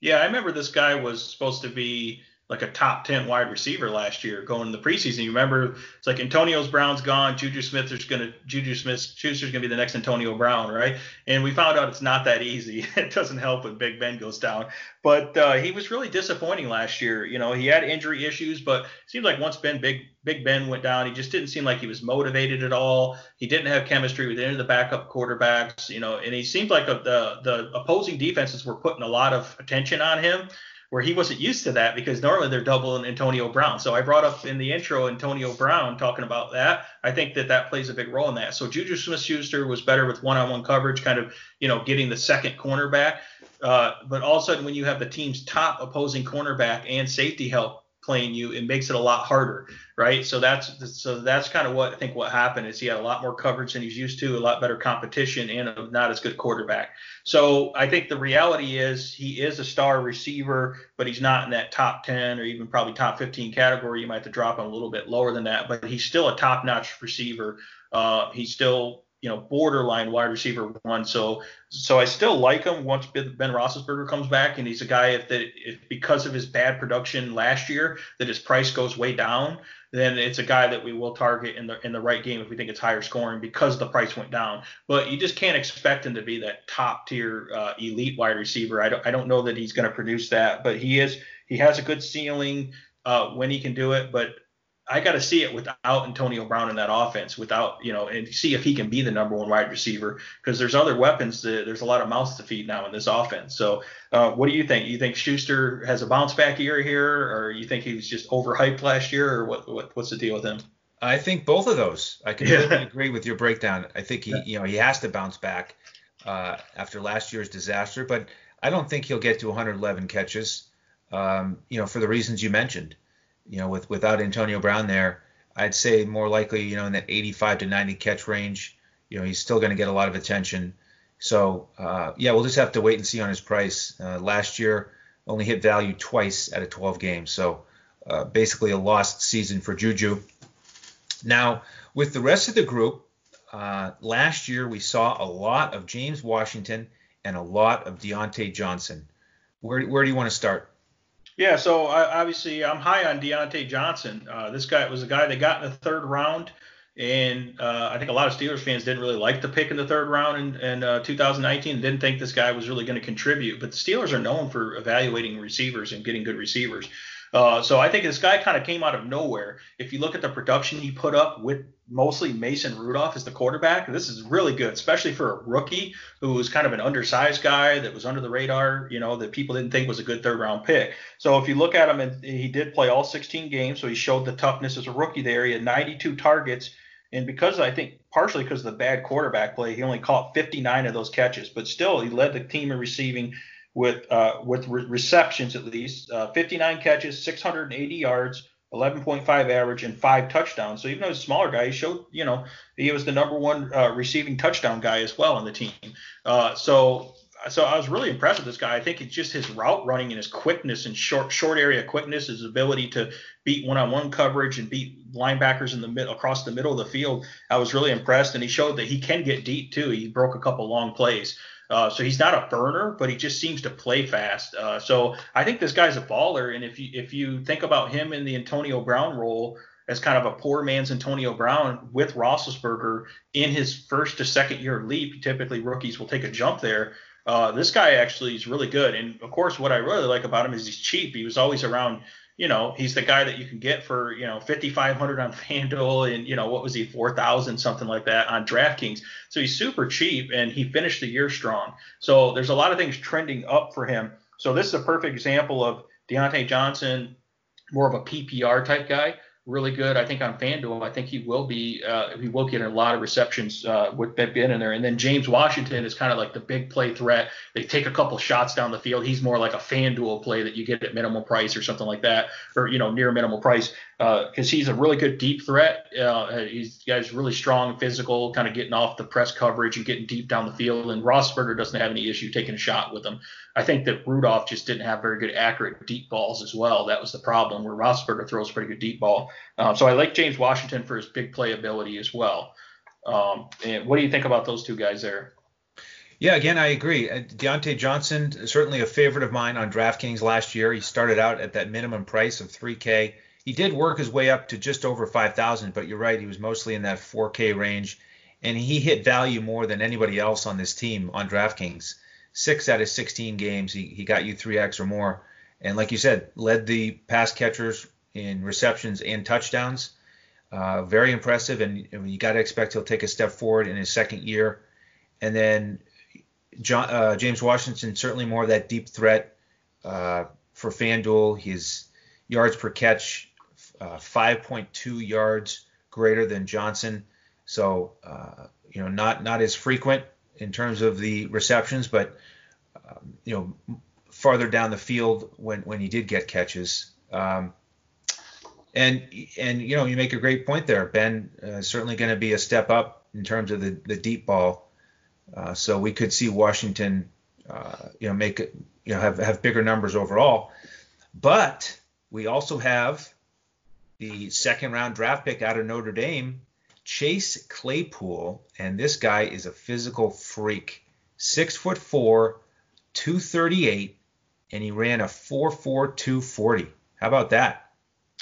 Yeah, I remember this guy was supposed to be like a top 10 wide receiver last year going in the preseason. You remember it's like Antonio's Brown's gone, Juju Smith is going to Juju Smith Schuster's going to be the next Antonio Brown, right? And we found out it's not that easy. (laughs) it doesn't help when Big Ben goes down. But uh, he was really disappointing last year. You know, he had injury issues, but it seemed like once Ben Big Big Ben went down, he just didn't seem like he was motivated at all. He didn't have chemistry with any of the backup quarterbacks, you know, and he seemed like a, the the opposing defenses were putting a lot of attention on him where he wasn't used to that because normally they're doubling Antonio Brown. So I brought up in the intro Antonio Brown talking about that. I think that that plays a big role in that. So Juju Smith-Schuster was better with one-on-one coverage, kind of you know getting the second cornerback. Uh, but all of a sudden, when you have the team's top opposing cornerback and safety help playing you, it makes it a lot harder, right? So that's so that's kind of what I think what happened is he had a lot more coverage than he's used to, a lot better competition, and a not as good quarterback. So I think the reality is he is a star receiver, but he's not in that top 10 or even probably top 15 category. You might have to drop him a little bit lower than that, but he's still a top-notch receiver. Uh, he's still you know, borderline wide receiver one. So, so I still like him once Ben Roethlisberger comes back, and he's a guy if that if because of his bad production last year that his price goes way down, then it's a guy that we will target in the in the right game if we think it's higher scoring because the price went down. But you just can't expect him to be that top tier uh, elite wide receiver. I don't I don't know that he's going to produce that, but he is he has a good ceiling uh, when he can do it. But I got to see it without Antonio Brown in that offense, without you know, and see if he can be the number one wide receiver because there's other weapons. To, there's a lot of mouths to feed now in this offense. So, uh, what do you think? You think Schuster has a bounce back year here, or you think he was just overhyped last year, or what, what what's the deal with him? I think both of those. I completely yeah. agree with your breakdown. I think he, you know, he has to bounce back. uh, after last year's disaster, but I don't think he'll get to 111 catches. Um, you know, for the reasons you mentioned. You know, with without Antonio Brown there, I'd say more likely, you know, in that 85 to 90 catch range. You know, he's still going to get a lot of attention. So uh, yeah, we'll just have to wait and see on his price. Uh, last year only hit value twice out of 12 games, so uh, basically a lost season for Juju. Now with the rest of the group, uh, last year we saw a lot of James Washington and a lot of Diontae Johnson. Where where do you want to start? Yeah, so I, obviously I'm high on Diontae Johnson. Uh, this guy was a guy that got in the third round. And uh, I think a lot of Steelers fans didn't really like the pick in the third round in, in uh, 2019. Didn't think this guy was really going to contribute. But the Steelers are known for evaluating receivers and getting good receivers. Uh, so I think this guy kind of came out of nowhere. If you look at the production he put up with mostly Mason Rudolph as the quarterback, this is really good, especially for a rookie who was kind of an undersized guy that was under the radar, you know, that people didn't think was a good third round pick. So if you look at him, and he did play all 16 games, so he showed the toughness as a rookie there. He had 92 targets and because I think partially because of the bad quarterback play, he only caught 59 of those catches, but still he led the team in receiving with uh, with re- receptions at least, uh, 59 catches, 680 yards, 11.5 average, and five touchdowns. So even though he's a smaller guy, he showed you know he was the number one uh, receiving touchdown guy as well on the team. Uh, so so I was really impressed with this guy. I think it's just his route running and his quickness and short short area quickness, his ability to beat one-on-one coverage and beat linebackers in the mid across the middle of the field. I was really impressed, and he showed that he can get deep too. He broke a couple long plays. Uh, so he's not a burner, but he just seems to play fast. Uh, so I think this guy's a baller. And if you if you think about him in the Antonio Brown role as kind of a poor man's Antonio Brown with Roethlisberger in his first to second year leap, typically rookies will take a jump there. Uh, this guy actually is really good. And of course, what I really like about him is he's cheap. He was always around, you know, he's the guy that you can get for, you know, 5,500 on (laughs) FanDuel and, you know, what was he, 4,000, something like that on DraftKings. So he's super cheap and he finished the year strong. So there's a lot of things trending up for him. So this is a perfect example of Diontae Johnson, more of a PPR type guy really good. I think on FanDuel, I think he will be uh, he will get a lot of receptions uh, with Ben in there. And then James Washington is kind of like the big play threat. They take a couple shots down the field. He's more like a FanDuel play that you get at minimal price or something like that, or you know near minimal price because uh, he's a really good deep threat. Uh, he's guy's really strong, physical, kind of getting off the press coverage and getting deep down the field. And Roethlisberger doesn't have any issue taking a shot with him. I think that Rudolph just didn't have very good accurate deep balls as well. That was the problem where Roethlisberger throws a pretty good deep ball. Um, so I like James Washington for his big play ability as well. Um, and what do you think about those two guys there? Yeah, again, I agree. Uh, Diontae Johnson, certainly a favorite of mine on DraftKings last year. He started out at that minimum price of 3K. He did work his way up to just over 5,000, but you're right, he was mostly in that 4K range, and he hit value more than anybody else on this team on DraftKings six out of 16 games, he, he got you 3x or more. And like you said, led the pass catchers in receptions and touchdowns. Uh, very impressive, and, and you got to expect he'll take a step forward in his second year. And then John, uh, James Washington, certainly more of that deep threat uh, for FanDuel. His yards per catch, uh, 5.2 yards greater than Johnson. So, uh, you know, not not as frequent, in terms of the receptions, but um, you know farther down the field when when he did get catches. Um, and and you know you make a great point there. Ben uh, certainly going to be a step up in terms of the the deep ball. Uh, so we could see Washington, uh, you know, make you know, have have bigger numbers overall. But we also have the second round draft pick out of Notre Dame, Chase Claypool, and this guy is a physical freak. Six foot four, 238, and he ran a 4.4 240. How about that?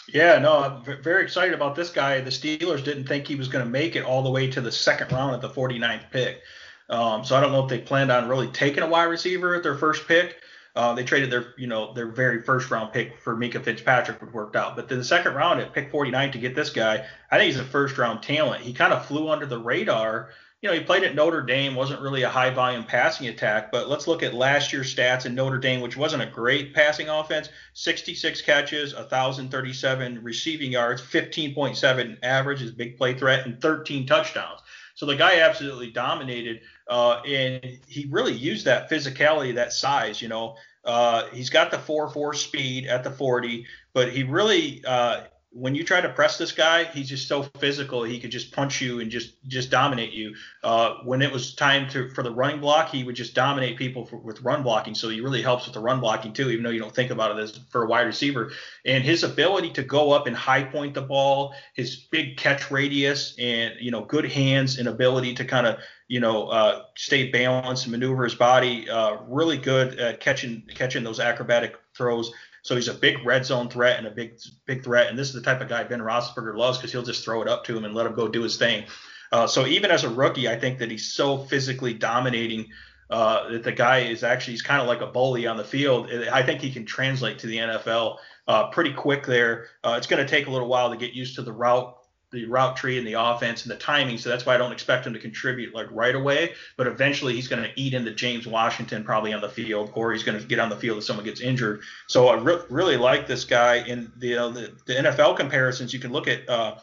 Yeah, no, I'm very excited about this guy. The Steelers didn't think he was going to make it all the way to the second round at the 49th pick. Um, so I don't know if they planned on really taking a wide receiver at their first pick. Uh, they traded their, you know, their very first round pick for Minkah Fitzpatrick, which worked out. But then the second round at pick 49 to get this guy, I think he's a first round talent. He kind of flew under the radar. You know, he played at Notre Dame, wasn't really a high volume passing attack. But let's look at last year's stats in Notre Dame, which wasn't a great passing offense 66 catches, 1,037 receiving yards, 15.7 average is big play threat, and 13 touchdowns. So the guy absolutely dominated uh, and he really used that physicality, that size. You know, uh, he's got the 4-4 speed at the 40, but he really uh, when you try to press this guy, he's just so physical. He could just punch you and just just dominate you. Uh, when it was time to for the running block, he would just dominate people for, with run blocking. So he really helps with the run blocking too, even though you don't think about it as for a wide receiver. And his ability to go up and high point the ball, his big catch radius, and you know good hands and ability to kind of you know uh, stay balanced maneuver his body, uh, really good at catching catching those acrobatic throws. So he's a big red zone threat and a big big threat. And this is the type of guy Ben Roethlisberger loves because he'll just throw it up to him and let him go do his thing. Uh, so even as a rookie, I think that he's so physically dominating uh, that the guy is actually he's kind of like a bully on the field. I think he can translate to the NFL uh, pretty quick there. Uh, it's going to take a little while to get used to the route the route tree and the offense and the timing. So that's why I don't expect him to contribute like right away. But eventually he's going to eat into James Washington probably on the field, or he's going to get on the field if someone gets injured. So I re- really like this guy. In the, uh, the, the NFL comparisons, you can look at uh,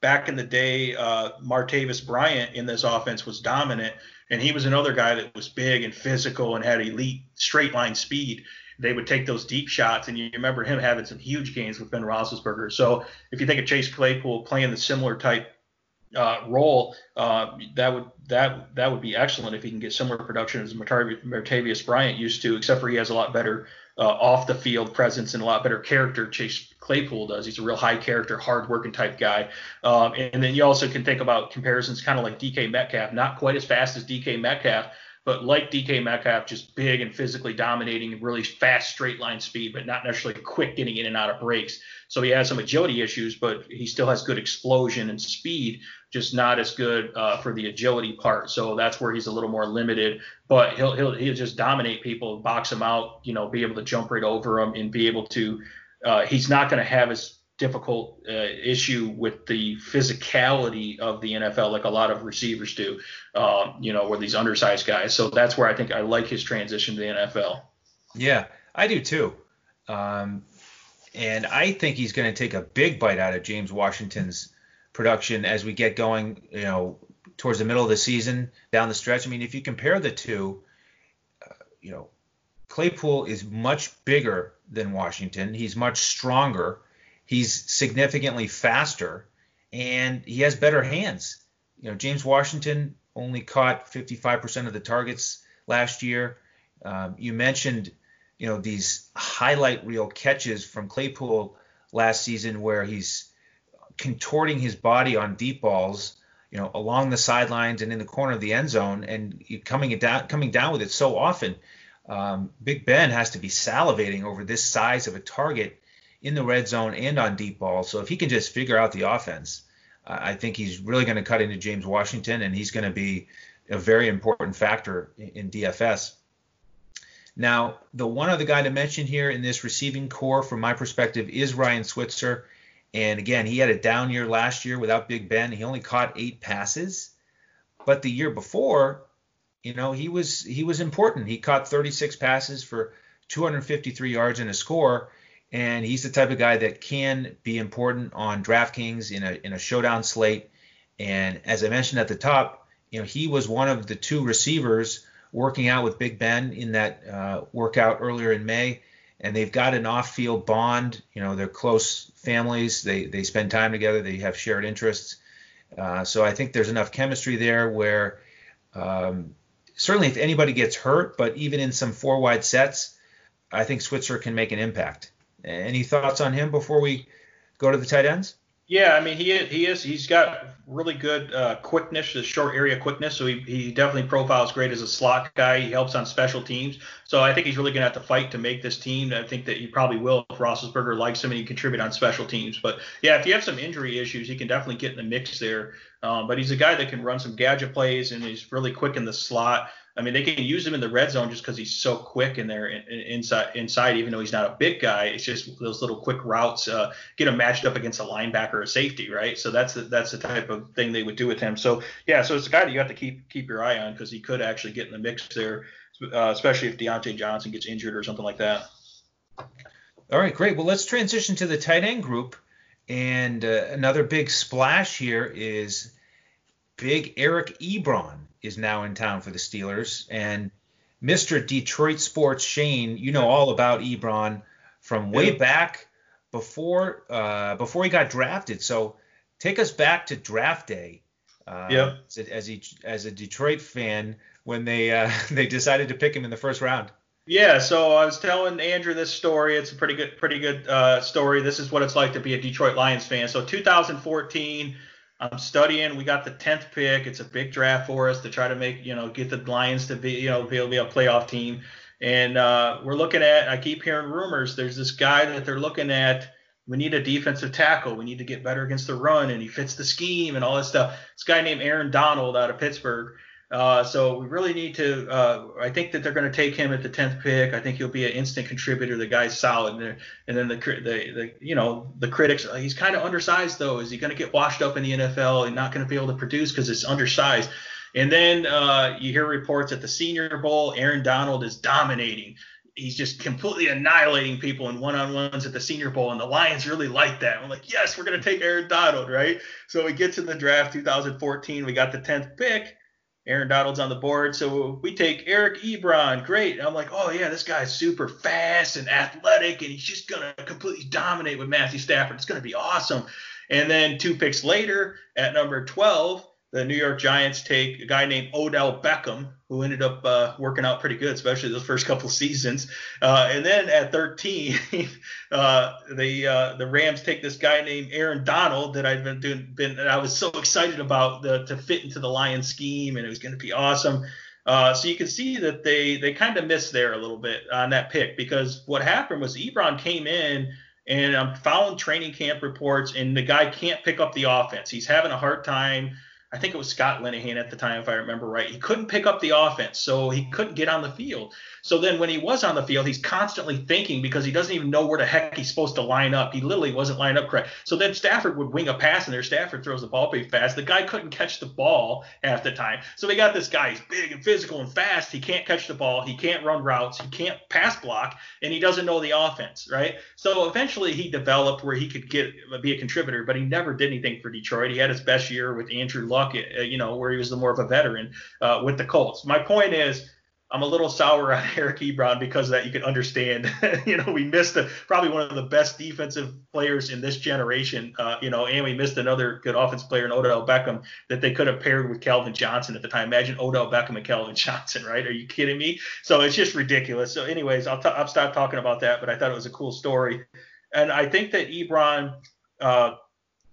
back in the day, uh, Martavis Bryant in this offense was dominant, and he was another guy that was big and physical and had elite straight line speed they would take those deep shots, and you remember him having some huge gains with Ben Roethlisberger. So if you think of Chase Claypool playing the similar type uh, role, uh, that would that that would be excellent if he can get similar production as Martavis Bryant used to, except for he has a lot better uh, off the field presence and a lot better character. Chase Claypool does. He's a real high character, hard working type guy. Um, and then you also can think about comparisons, kind of like DK Metcalf, not quite as fast as DK Metcalf, but like DK Metcalf, just big and physically dominating, really fast straight line speed, but not necessarily quick getting in and out of breaks. So he has some agility issues, but he still has good explosion and speed, just not as good uh, for the agility part. So that's where he's a little more limited. But he'll he'll he'll just dominate people, box them out, you know, be able to jump right over them and be able to. Uh, he's not going to have as difficult uh, issue with the physicality of the NFL, like a lot of receivers do, um, you know, where these undersized guys. So that's where I think I like his transition to the NFL. Yeah, I do too. Um, and I think he's going to take a big bite out of James Washington's production as we get going, you know, towards the middle of the season, down the stretch. I mean, if you compare the two, uh, you know, Claypool is much bigger than Washington. He's much stronger He's significantly faster and he has better hands. You know, James Washington only caught 55% of the targets last year. Um, you mentioned, you know, these highlight reel catches from Claypool last season where he's contorting his body on deep balls, you know, along the sidelines and in the corner of the end zone, and coming it down, coming down with it so often. Um, Big Ben has to be salivating over this size of a target in the red zone and on deep balls. So if he can just figure out the offense, uh, I think he's really going to cut into James Washington, and he's going to be a very important factor in, in DFS. Now, the one other guy to mention here in this receiving corps, from my perspective, is Ryan Switzer. And again, he had a down year last year without Big Ben. He only caught eight passes, but the year before, you know, he was he was important. He caught 36 passes for 253 yards and a score and he's the type of guy that can be important on DraftKings in a in a showdown slate. And as I mentioned at the top, you know he was one of the two receivers working out with Big Ben in that uh, workout earlier in May, and they've got an off-field bond. You know they're close families. They they spend time together. They have shared interests. Uh, so I think there's enough chemistry there where um, certainly if anybody gets hurt, but even in some four wide sets, I think Switzer can make an impact. Any thoughts on him before we go to the tight ends? Yeah, I mean he he is he's got really good uh, quickness, the short area quickness. So he, he definitely profiles great as a slot guy. He helps on special teams. So I think he's really going to have to fight to make this team. I think that he probably will if Roethlisberger likes him and he contribute on special teams. But yeah, if you have some injury issues, he can definitely get in the mix there. Um, but he's a guy that can run some gadget plays and he's really quick in the slot. I mean, they can use him in the red zone just because he's so quick in there inside. Inside, even though he's not a big guy, it's just those little quick routes uh, get him matched up against a linebacker or a safety, right? So that's the, that's the type of thing they would do with him. So yeah, so it's a guy that you have to keep keep your eye on because he could actually get in the mix there, uh, especially if Diontae Johnson gets injured or something like that. All right, great. Well, let's transition to the tight end group, and uh, another big splash here is big Eric Ebron is now in town for the Steelers, and Mr. Detroit sports Shane, you know all about Ebron from way back before uh, before he got drafted. So take us back to draft day. Uh, yeah. As a, as a, as a Detroit fan, when they uh, (laughs) they decided to pick him in the first round. Yeah, so I was telling Andrew this story. It's a pretty good, pretty good uh, story. This is what it's like to be a Detroit Lions fan. So 2014, I'm studying. We got the 10th pick. It's a big draft for us to try to make, you know, get the Lions to be, you know, be able to be a playoff team. And uh, we're looking at. I keep hearing rumors. There's this guy that they're looking at. We need a defensive tackle. We need to get better against the run, and he fits the scheme and all that stuff. This guy named Aaron Donald out of Pittsburgh. Uh, so we really need to. Uh, I think that they're going to take him at the 10th pick. I think he'll be an instant contributor. The guy's solid, and, and then the, the the you know the critics. Uh, he's kind of undersized though. Is he going to get washed up in the NFL and not going to be able to produce because it's undersized? And then uh, you hear reports at the Senior Bowl, Aaron Donald is dominating. He's just completely annihilating people in one-on-ones at the Senior Bowl, and the Lions really like that. I'm like, yes, we're going to take Aaron Donald, right? So he gets in the draft 2014. We got the 10th pick Aaron Donald's on the board. So we take Eric Ebron. Great. And I'm like, oh, yeah, this guy's super fast and athletic, and he's just going to completely dominate with Matthew Stafford. It's going to be awesome. And then two picks later, at number 12, the New York Giants take a guy named Odell Beckham, who ended up uh, working out pretty good, especially those first couple (laughs) seasons. Uh, and then at 13, (laughs) uh, the uh, the Rams take this guy named Aaron Donald that I've been doing, been I was so excited about the, to fit into the Lions scheme, and it was going to be awesome. Uh, so you can see that they they kind of missed there a little bit on that pick because what happened was Ebron came in and I'm following training camp reports, and the guy can't pick up the offense. He's having a hard time I think it was Scott Linehan at the time, if I remember right. He couldn't pick up the offense, so he couldn't get on the field. So then when he was on the field, he's constantly thinking because he doesn't even know where the heck he's supposed to line up. He literally wasn't lined up correct. So then Stafford would wing a pass in there. Stafford throws the ball pretty fast. The guy couldn't catch the ball half the time. So we got this guy. He's big and physical and fast. He can't catch the ball. He can't run routes. He can't pass block, and he doesn't know the offense, right? So eventually he developed where he could get be a contributor, but he never did anything for Detroit. He had his best year with Andrew Luck, uh, you know, where he was the more of a veteran uh, with the Colts. My point is I'm a little sour on (laughs) Eric Ebron because that. You can understand, (laughs) you know, we missed a, probably one of the best defensive players in this generation, uh, you know, and we missed another good offense player in Odell Beckham that they could have paired with Calvin Johnson at the time. Imagine Odell Beckham and Calvin (laughs) Johnson, right? Are you kidding me? So it's just ridiculous. So, anyways, I'll, t- I'll stop talking about that, but I thought it was a cool story. And I think that Ebron uh,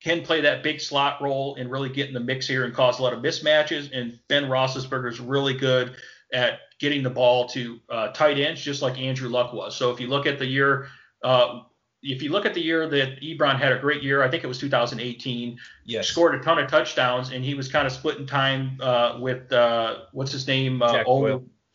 can play that big slot role and really get in the mix here and cause a lot of mismatches. And Ben Roethlisberger is really good at getting the ball to uh, tight ends, just like Andrew Luck was. So if you look at the year, uh, if you look at the year that Ebron had a great year, I think it was 2018. Yes. Scored a ton of touchdowns, and he was kind of splitting time uh, with uh, what's his name? Uh, Jack.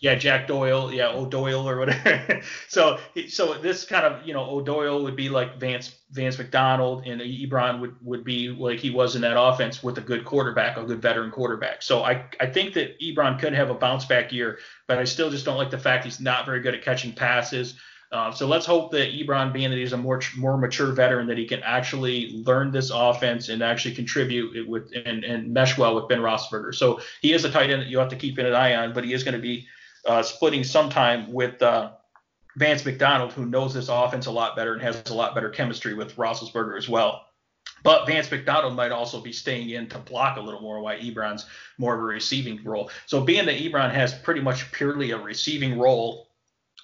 Yeah, Jack Doyle. Yeah, O'Doyle or whatever. (laughs) so so this kind of you know O'Doyle would be like Vance Vance McDonald, and Ebron would would be like he was in that offense with a good quarterback, a good veteran quarterback. So I I think that Ebron could have a bounce back year, but I still just don't like the fact he's not very good at catching passes. Uh, so let's hope that Ebron, being that he's a more more mature veteran, that he can actually learn this offense and actually contribute with and, and mesh well with Ben Roethlisberger. So he is a tight end that you have to keep an eye on, but he is going to be uh, splitting some time with uh, Vance McDonald, who knows this offense a lot better and has a lot better chemistry with Roethlisberger as well. But Vance McDonald might also be staying in to block a little more, while Ebron's more of a receiving role. So being that Ebron has pretty much purely a receiving role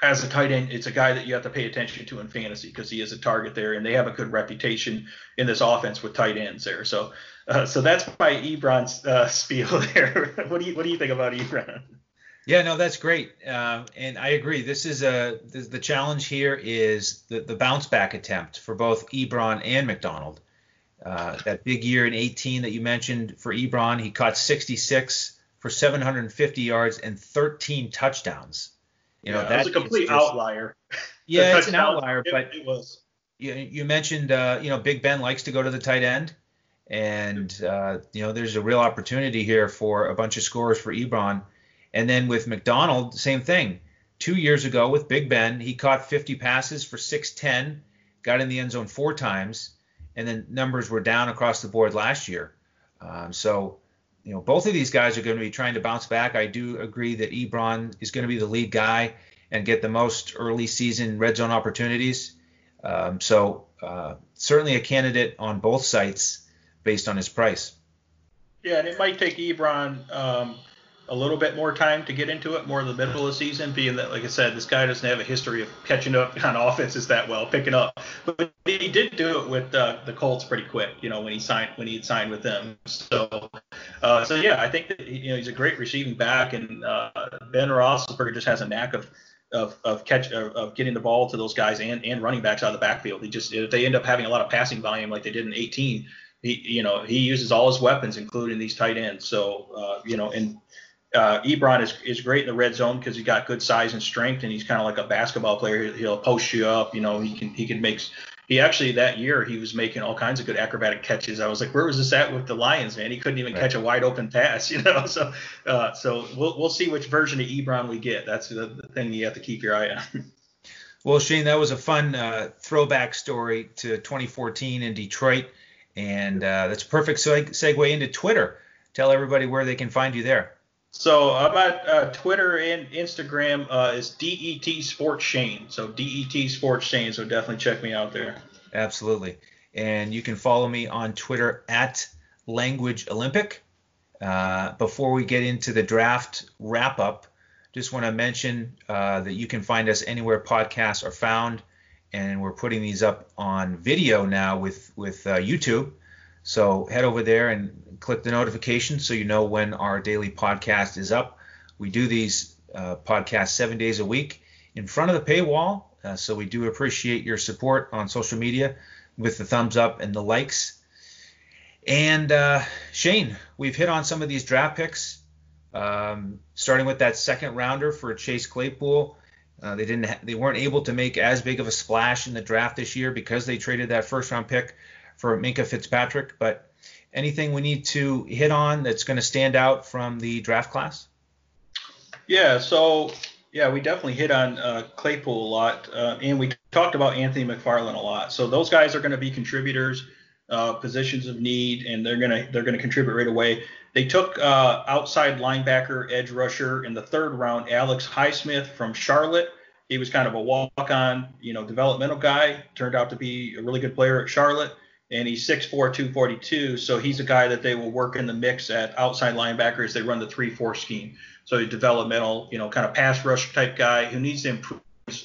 as a tight end, it's a guy that you have to pay attention to in fantasy because he is a target there, and they have a good reputation in this offense with tight ends there. So, uh, so that's my Ebron's uh, (laughs) spiel there. (laughs) what do you what do you think about Ebron? Yeah, no, that's great, uh, and I agree. This is a this, the challenge here is the, the bounce back attempt for both Ebron and McDonald. Uh, that big year in 18 that you mentioned for Ebron, he caught 66 for 750 yards and 13 touchdowns. You know, yeah, that was a complete just, outlier. (laughs) Yeah, it's an (laughs) outlier, it, but it was. You, you mentioned, uh, you know, Big Ben likes to go to the tight end, and uh, you know, there's a real opportunity here for a bunch of scores for Ebron. And then with McDonald, same thing. Two years ago with Big Ben, he caught 50 passes for 610, got in the end zone four times, and then numbers were down across the board last year. Um, so you know, both of these guys are going to be trying to bounce back. I do agree that Ebron is going to be the lead guy and get the most early season red zone opportunities. Um, so uh, certainly a candidate on both sites based on his price. Yeah, and it might take Ebron um, a little bit more time to get into it, more in the middle of the season, being that, like I said, this guy doesn't have a history of catching up on offenses that well, picking up. But he did do it with uh, the Colts pretty quick, you know, when he signed when he signed with them. So, uh, so yeah, I think that you know he's a great receiving back, and uh, Ben Roethlisberger just has a knack of of, of catch of, of, getting the ball to those guys and, and running backs out of the backfield. He just if they end up having a lot of passing volume like they did in 18, he you know he uses all his weapons, including these tight ends. So uh, you know and uh, Ebron is, is great in the red zone because he's got good size and strength, and he's kind of like a basketball player. He'll post you up. You know, he can he can make. He actually that year he was making all kinds of good acrobatic catches. I was like, where was this at with the Lions, man? He couldn't even right. catch a wide open pass, (laughs) you know. So uh, so we'll we'll see which version of Ebron we get. That's the, the thing you have to keep your eye on. (laughs) Well, Shane, that was a fun uh, throwback story to 2014 in Detroit, and uh, that's a perfect seg- segue into Twitter. Tell everybody where they can find you there. So I'm at uh, Twitter and Instagram uh, is DET Sports Shane. So DET Sports Shane. So definitely check me out there. Absolutely. And you can follow me on Twitter at Language Olympic. Uh, before we get into the draft wrap up, just want to mention uh, that you can find us anywhere podcasts are found, and we're putting these up on video now with with uh, YouTube. So head over there and click the notification so you know when our daily podcast is up. We do these uh, podcasts seven days a week in front of the paywall. Uh, so we do appreciate your support on social media with the thumbs up and the likes. And uh, Shane, we've hit on some of these draft picks, um, starting with that second rounder for Chase Claypool. Uh, they didn't, ha- they weren't able to make as big of a splash in the draft this year because they traded that first round pick for Minkah Fitzpatrick. But anything we need to hit on that's going to stand out from the draft class? Yeah, so yeah, we definitely hit on uh, Claypool a lot, uh, and we talked about Anthony McFarland a lot. So those guys are going to be contributors, uh, positions of need, and they're gonna they're gonna contribute right away. They took uh, outside linebacker, edge rusher in the third round, Alex Highsmith from Charlotte. He was kind of a walk-on, you know, developmental guy. Turned out to be a really good player at Charlotte and he's 6'4", 242. So he's a guy that they will work in the mix at outside linebackers. they run the 3-4 scheme. So a developmental, you know, kind of pass rush type guy who needs to improve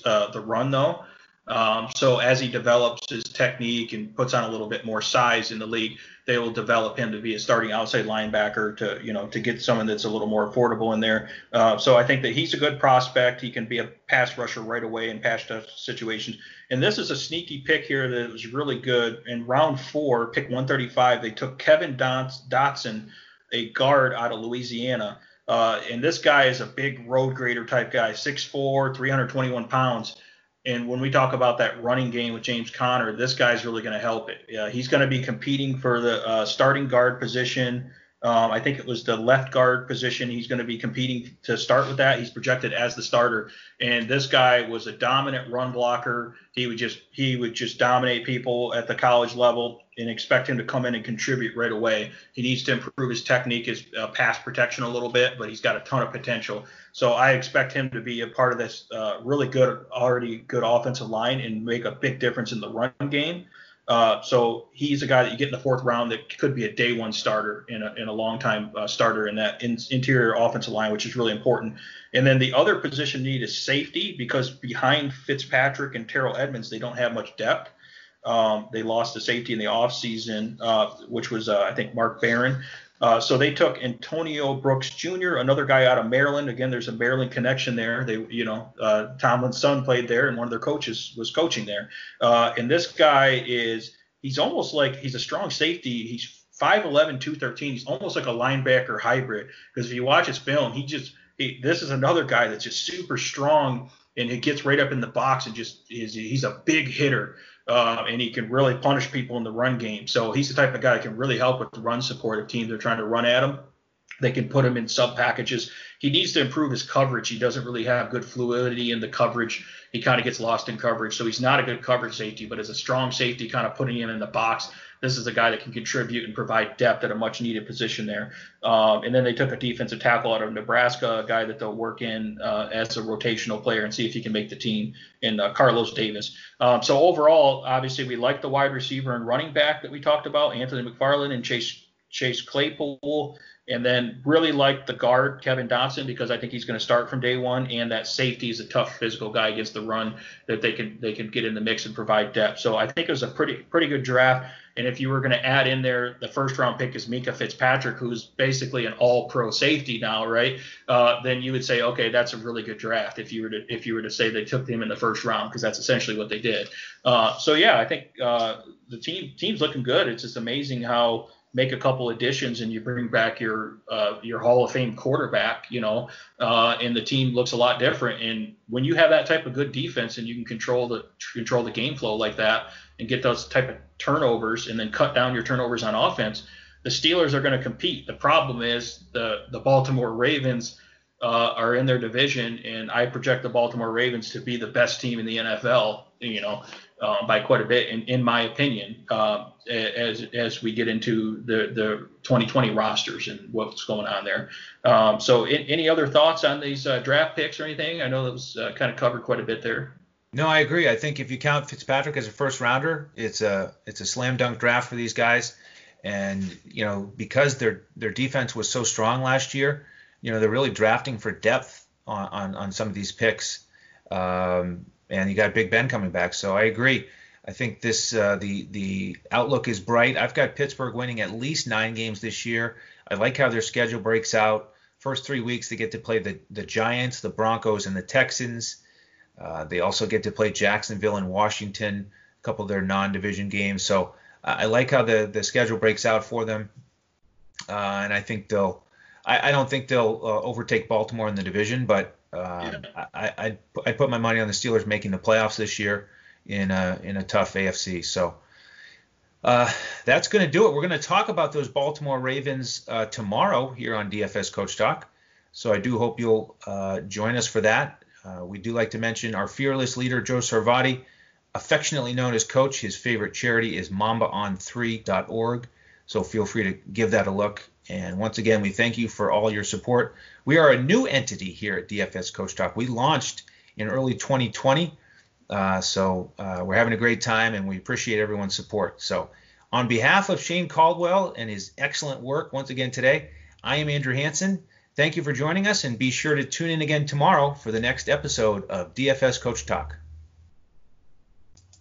uh, the run though. Um, so as he develops his technique and puts on a little bit more size in the league, they will develop him to be a starting outside linebacker to you know to get someone that's a little more affordable in there. Uh, so I think that he's a good prospect. He can be a pass rusher right away in pass situations. And this is a sneaky pick here that was really good. In round four, pick 135, they took Kevin Dotson, a guard out of Louisiana. Uh, and this guy is a big road grader type guy, 6'4, 321 pounds. And when we talk about that running game with James Conner, this guy's really going to help it. Uh, he's going to be competing for the uh, starting guard position. Um, I think it was the left guard position. He's going to be competing to start with that. He's projected as the starter. And this guy was a dominant run blocker. He would just he would just dominate people at the college level and expect him to come in and contribute right away. He needs to improve his technique, his uh, pass protection a little bit, but he's got a ton of potential. So I expect him to be a part of this uh, really good, already good offensive line and make a big difference in the run game. Uh, so he's a guy that you get in the fourth round that could be a day one starter in a, a long time uh, starter in that in, interior offensive line, which is really important. And then the other position need is safety because behind Fitzpatrick and Terrell Edmunds, they don't have much depth. Um, they lost the safety in the offseason, uh, which was, uh, I think, Mark Barron. Uh, so they took Antonio Brooks Jr., another guy out of Maryland. Again, there's a Maryland connection there. They, you know, uh, Tomlin's son played there, and one of their coaches was coaching there. Uh, and this guy is, he's almost like he's a strong safety. He's 5'11", 213. He's almost like a linebacker hybrid. Because if you watch his film, he just, he, this is another guy that's just super strong, and he gets right up in the box and just is, he's a big hitter uh, and he can really punish people in the run game. So he's the type of guy that can really help with the run support if teams are trying to run at him. They can put him in sub packages. he needs to improve his coverage. He doesn't really have good fluidity in the coverage. He kind of gets lost in coverage, so he's not a good coverage safety. But as a strong safety, kind of putting him in the box, this is a guy that can contribute and provide depth at a much needed position there. Um, and then they took a defensive tackle out of Nebraska, a guy that they'll work in uh, as a rotational player and see if he can make the team in uh, Carlos Davis. Um, so overall, obviously, we like the wide receiver and running back that we talked about, Anthony McFarland and Chase Chase Claypool and then really like the guard Kevin Dotson because I think he's going to start from day one, and that safety is a tough physical guy against the run that they can they can get in the mix and provide depth. So I think it was a pretty pretty good draft. And if you were going to add in there, the first round pick is Minkah Fitzpatrick, who's basically an all pro safety now, right? Uh, then you would say, okay, that's a really good draft. If you were to if you were to say they took him in the first round, because that's essentially what they did. Uh, so yeah, I think uh, the team team's looking good. It's just amazing how make a couple additions and you bring back your uh, your Hall of Fame quarterback, you know, uh, and the team looks a lot different. And when you have that type of good defense and you can control the control the game flow like that and get those type of turnovers and then cut down your turnovers on offense, the Steelers are going to compete. The problem is the the Baltimore Ravens. Uh, are in their division, and I project the Baltimore Ravens to be the best team in the NFL. You know, uh, by quite a bit, in, in my opinion, uh, as as we get into the the 2020 rosters and what's going on there. Um, so, in, any other thoughts on these uh, draft picks or anything? I know that was uh, kind of covered quite a bit there. No, I agree. I think if you count Fitzpatrick as a first rounder, it's a it's a slam dunk draft for these guys. And you know because their their defense was so strong last year, you know they're really drafting for depth on on, on some of these picks. Um, and you got Big Ben coming back. So I agree. I think this uh, the the outlook is bright. I've got Pittsburgh winning at least nine games this year. I like how their schedule breaks out. First three weeks they get to play the the Giants, the Broncos, and the Texans. Uh, they also get to play Jacksonville and Washington, a couple of their non-division games. So uh, I like how the the schedule breaks out for them, uh, and I think they'll. I, I don't think they'll uh, overtake Baltimore in the division, but um, yeah. I, I I put my money on the Steelers making the playoffs this year in a in a tough AFC. So uh, that's going to do it. We're going to talk about those Baltimore Ravens uh, tomorrow here on DFS Coach Talk. So I do hope you'll uh, join us for that. Uh, we do like to mention our fearless leader Joe Sarvati, affectionately known as Coach. His favorite charity is MambaOn3.org. So feel free to give that a look. And once again, we thank you for all your support. We are a new entity here at DFS Coach Talk. We launched in early 2020. Uh, so uh, we're having a great time and we appreciate everyone's support. So, on behalf of Shane Caldwell and his excellent work once again today, I am Andrew Hanson. Thank you for joining us and be sure to tune in again tomorrow for the next episode of DFS Coach Talk.